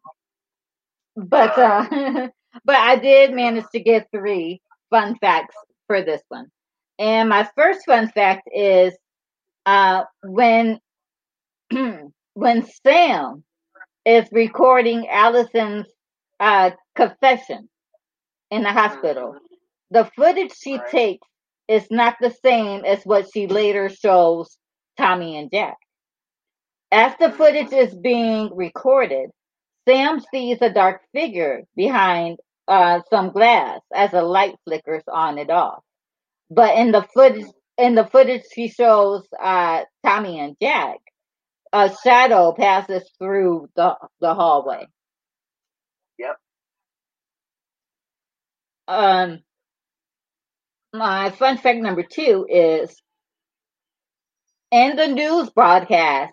But uh but i did manage to get three fun facts for this one. And my first fun fact is uh when when sam is recording allison's uh confession in the hospital. The footage she Right. takes is not the same as what she later shows tommy and jack. As the footage is being recorded, Sam sees a dark figure behind uh, some glass as a light flickers on and off. But in the footage, in the footage she shows uh, Tommy and Jack, a shadow passes through the the hallway. Yep. Um, my fun fact number two is in the news broadcast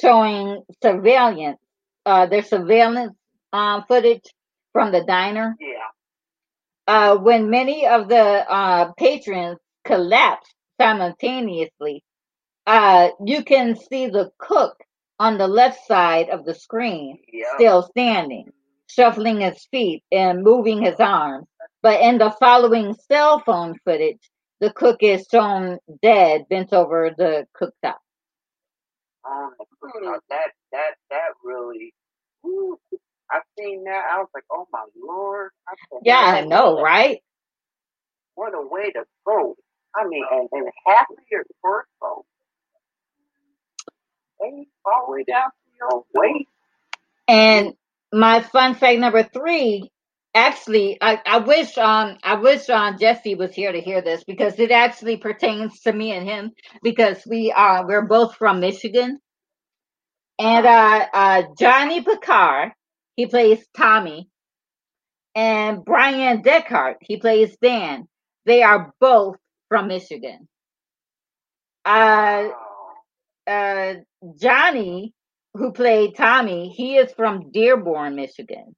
showing surveillance, uh, their surveillance um, footage from the diner. Yeah. Uh, when many of the uh, patrons collapsed simultaneously, uh, you can see the cook on the left side of the screen still standing, shuffling his feet and moving his arms. But in the following cell phone footage, the cook is shown dead, bent over the cooktop. Um, now that that that really. Woo, I seen that. I was like, oh my lord. I Yeah, I know, what a- right? What a way to go. I mean, and, and half of your first torso, they all the way down to your waist. And my fun fact number three, actually, I, I wish um I wish um Jesse was here to hear this because it actually pertains to me and him because we are we're both from Michigan. And uh uh Johnny Pacar, he plays Tommy, and Bryan Dechart, he plays Dan. They are both from Michigan. Uh uh Johnny, who played Tommy, he is from Dearborn, Michigan.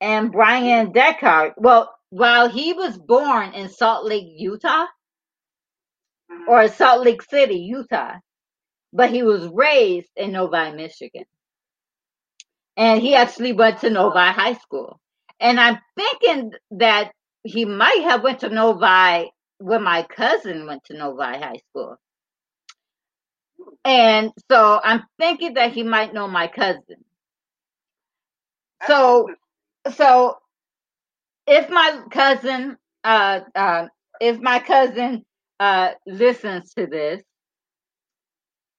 And Bryan Dechart, well, while he was born in Salt Lake, Utah, mhm. or Salt Lake City, Utah, but he was raised in Novi, Michigan. And he actually went to Novi High School. And I'm thinking that he might have went to Novi when my cousin went to Novi High School. And so I'm thinking that he might know my cousin. So so if my cousin uh uh if my cousin uh listens to this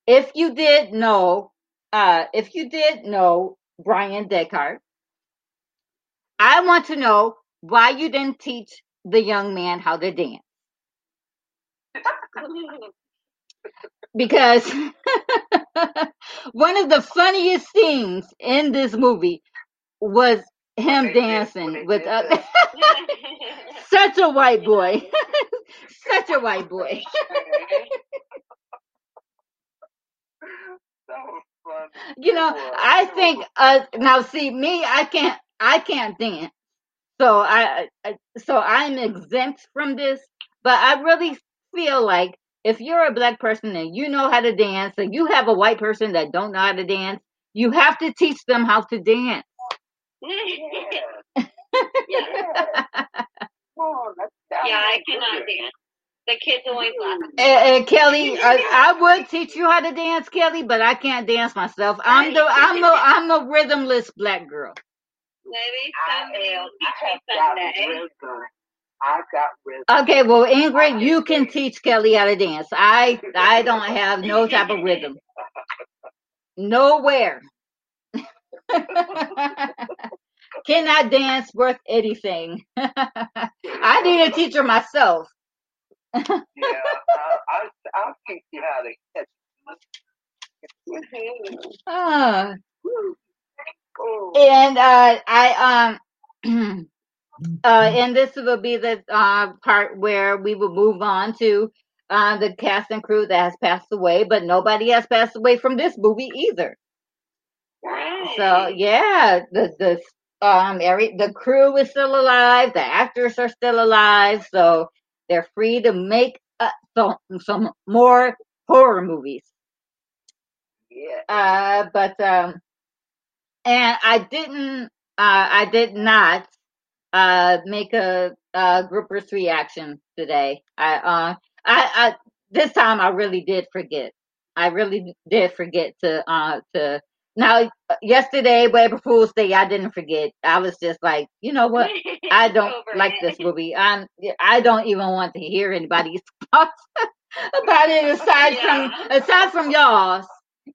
if you did know uh, if you did know Bryan Dechart, I want to know why you didn't teach the young man how to dance. Because one of the funniest scenes in this movie was him dancing with uh, such a white boy, such a white boy. that was fun. You know, I think uh now see me, I can't I can't dance. So I, I so I'm exempt from this, but I really feel like if you're a black person and you know how to dance and you have a white person that don't know how to dance, you have to teach them how to dance. Yeah. yeah. Oh, that's, that yeah, I cannot good. dance. The kids always laugh. And, and Kelly, I, I would teach you how to dance, Kelly, but I can't dance myself. I'm the I'm the I'm a rhythmless black girl. Maybe I somebody am. will teach I me someday. I got rhythm. Okay, well, Ingrid, you can teach Kelly how to dance. I I don't have no type of rhythm. Nowhere. Cannot dance worth anything. I need a teacher myself. Yeah, I, I, I'll teach you how to catch. Oh, and uh, I um uh, and this will be the uh, part where we will move on to uh, the cast and crew that has passed away, but nobody has passed away from this movie either. Right. So yeah, the the um every the crew is still alive, the actors are still alive, so they're free to make uh, some some more horror movies. yeah. Uh, but um, and I didn't, uh, I did not uh make a uh groupers reaction today. I uh, I I this time I really did forget. I really did forget to uh to now yesterday, April Fool's Day, I didn't forget. I was just like, you know what? I don't like it. this movie. I'm I don't even want to hear anybody's thoughts about it aside Yeah. from aside from y'all's.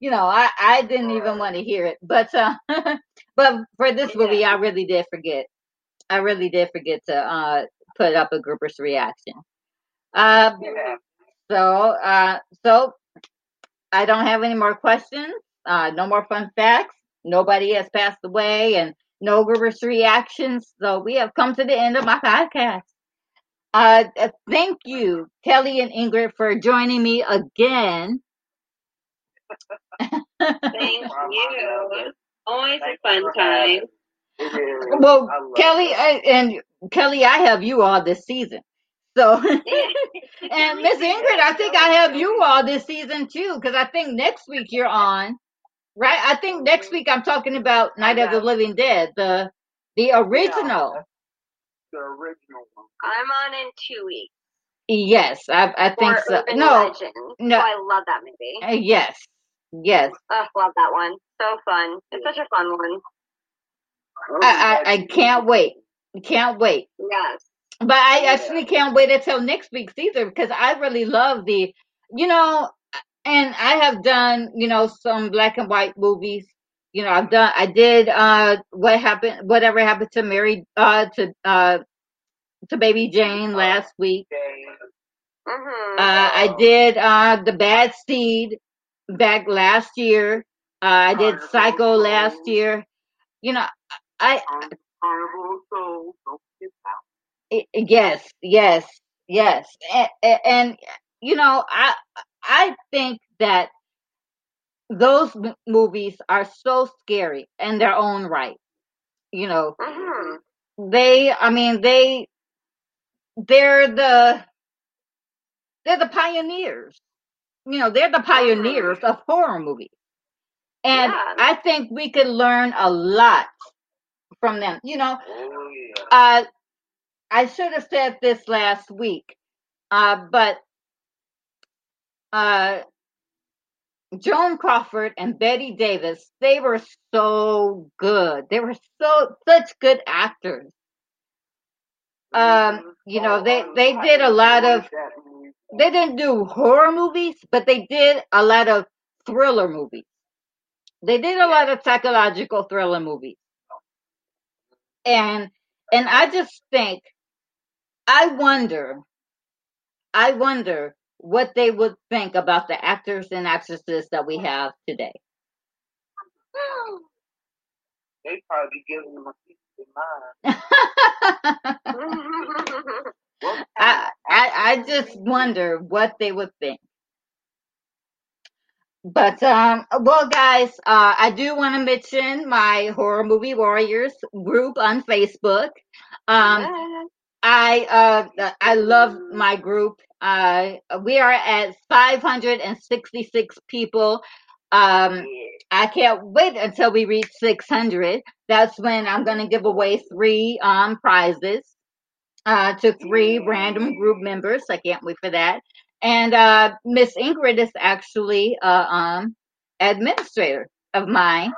You know, I I didn't even want to hear it. But uh but for this movie I really did forget. I really did forget to uh put up a groupers reaction. Uh Yeah. so uh so I don't have any more questions. Uh no more fun facts. Nobody has passed away and no groupers reactions. So we have come to the end of my podcast. Uh, uh, thank you, Kelly and Ingrid, for joining me again. Thank you. Always a fun time. Having me. It is. Well, I Kelly. I, and Kelly, I have you all this season. So, and Miss Ingrid, I think I have you all this season too, because I think next week you're on, right? I think next week I'm talking about Night of the Living Dead, the the original. that's the original one. I'm on in two weeks. Yes, I I think For so. Urban No, Legend. no. Oh, I love that movie. uh, yes, yes. Oh, love that one. So fun. It's such a fun one. I I, I can't wait. Can't wait. Yes. But I actually can't wait until next week's either because I really love the, you know, and I have done, you know, some black and white movies. You know, I've done, I did, uh, what happened, whatever happened to Mary, uh, to, uh, to Baby Jane last week. Mm-hmm. Uh, I did, uh, The Bad Seed back last year. Uh, I did Psycho last year. You know, I, Carnival Soul. Don't get out. Yes yes yes and, and you know i i think that those m- movies are so scary in their own right you know Mm-hmm. they i mean they they're the they're the pioneers you know they're the pioneers of horror movies and Yeah. i think we could learn a lot from them you know Oh yeah. uh, I should have said this last week, uh, but uh, Joan Crawford and Bette Davis, they were so good. They were so such good actors. Um, you know, they they did a lot of they didn't do horror movies, but they did a lot of thriller movies. They did a lot of psychological thriller movies. And and I just think I wonder I wonder what they would think about the actors and actresses that we have today. They probably giving them a piece of mind. I, I I just wonder what they would think. But um, well, guys, uh, I do want to mention my horror movie warriors group on Facebook. Um, Yeah. I uh, I love my group. Uh, we are at 566 people. Um, I can't wait until we reach 600. That's when I'm going to give away three um, prizes uh, to three random group members. I can't wait for that. And uh, Miss Ingrid is actually a um, administrator of mine,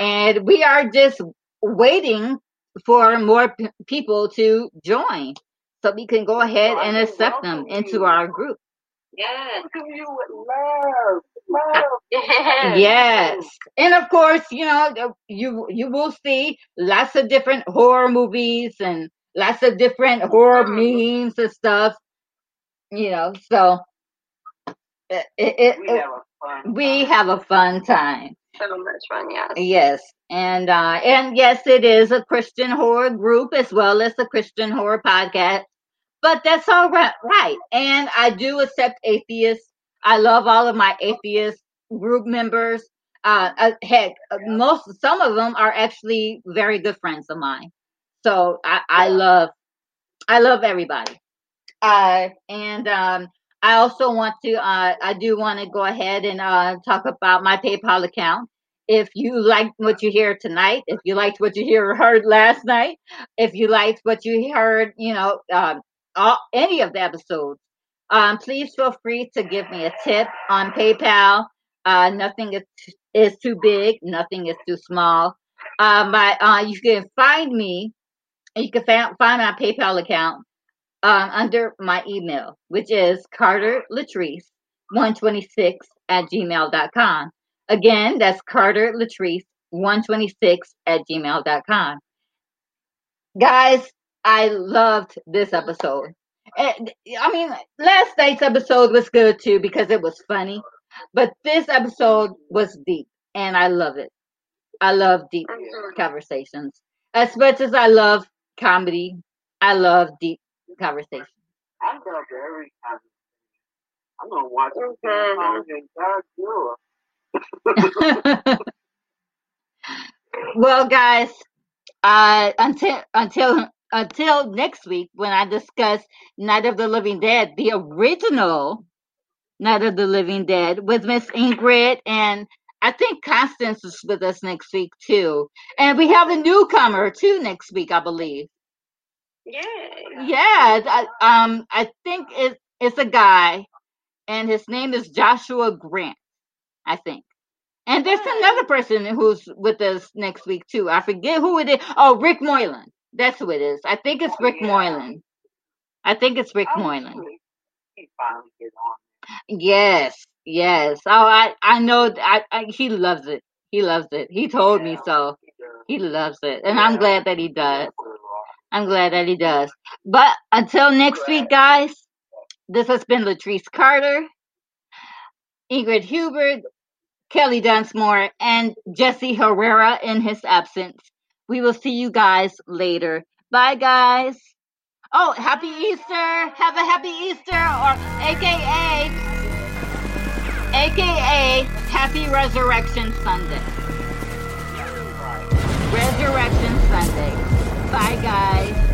and we are just waiting for more p- people to join, so we can go ahead and accept them into our group. Yes. Look you with love, love. Yes. Yes, and of course, you know you you will see lots of different horror movies and lots of different horror memes and stuff. You know, so it, it, We it, have a fun. we time. have a fun time. So much fun, yes. Yes, and uh, and yes, it is a Christian horror group as well as a Christian horror podcast. But that's all right, right. And I do accept atheists. I love all of my atheist group members. Uh, uh, heck, uh, most some of them are actually very good friends of mine. So I, I love I love everybody. Uh, and um, I also want to, uh, I do want to go ahead and uh, talk about my PayPal account. If you liked what you hear tonight, if you liked what you hear heard last night, if you liked what you heard, you know, um, all, any of the episodes, um, please feel free to give me a tip on PayPal. Uh, nothing is is too big, nothing is too small. Uh, my, uh, you can find me, you can fa- find my PayPal account um, under my email, which is Carter Latrice 126 at gmail.com. Again, that's Carter Latrice 126 at gmail.com. Guys, I loved this episode. I mean, last night's episode was good too because it was funny, but this episode was deep and I love it. I love deep conversations. As much as I love comedy, I love deep conversations. I love every time. I'm gonna watch it song and God do well, guys, uh, until until until next week when I discuss Night of the Living Dead, the original Night of the Living Dead with Miss Ingrid and I think Constance is with us next week too, and we have a newcomer too next week, I believe. Yay. Yeah, I, um, I think it, it's a guy, and his name is Joshua Grant, I think. And there's another person who's with us next week too. I forget who it is. Oh, Rick Moylan. That's who it is. I think it's Rick Yeah. Moylan. I think it's Rick I Moylan. He finally get on. Yes, yes. Oh, I I know. I, I he loves it. He loves it. He told me so. he. He loves it, and I'm glad that he does. I'm glad that he does. But until next week, guys, this has been Latrice Carter, Ingrid Hubert, Kelly Dunsmore, and Jesse Herrera in his absence. We will see you guys later. Bye, guys. Oh, happy Easter. Have a happy Easter, or AKA, AKA Happy Resurrection Sunday. Resurrection Sunday. Bye, guys.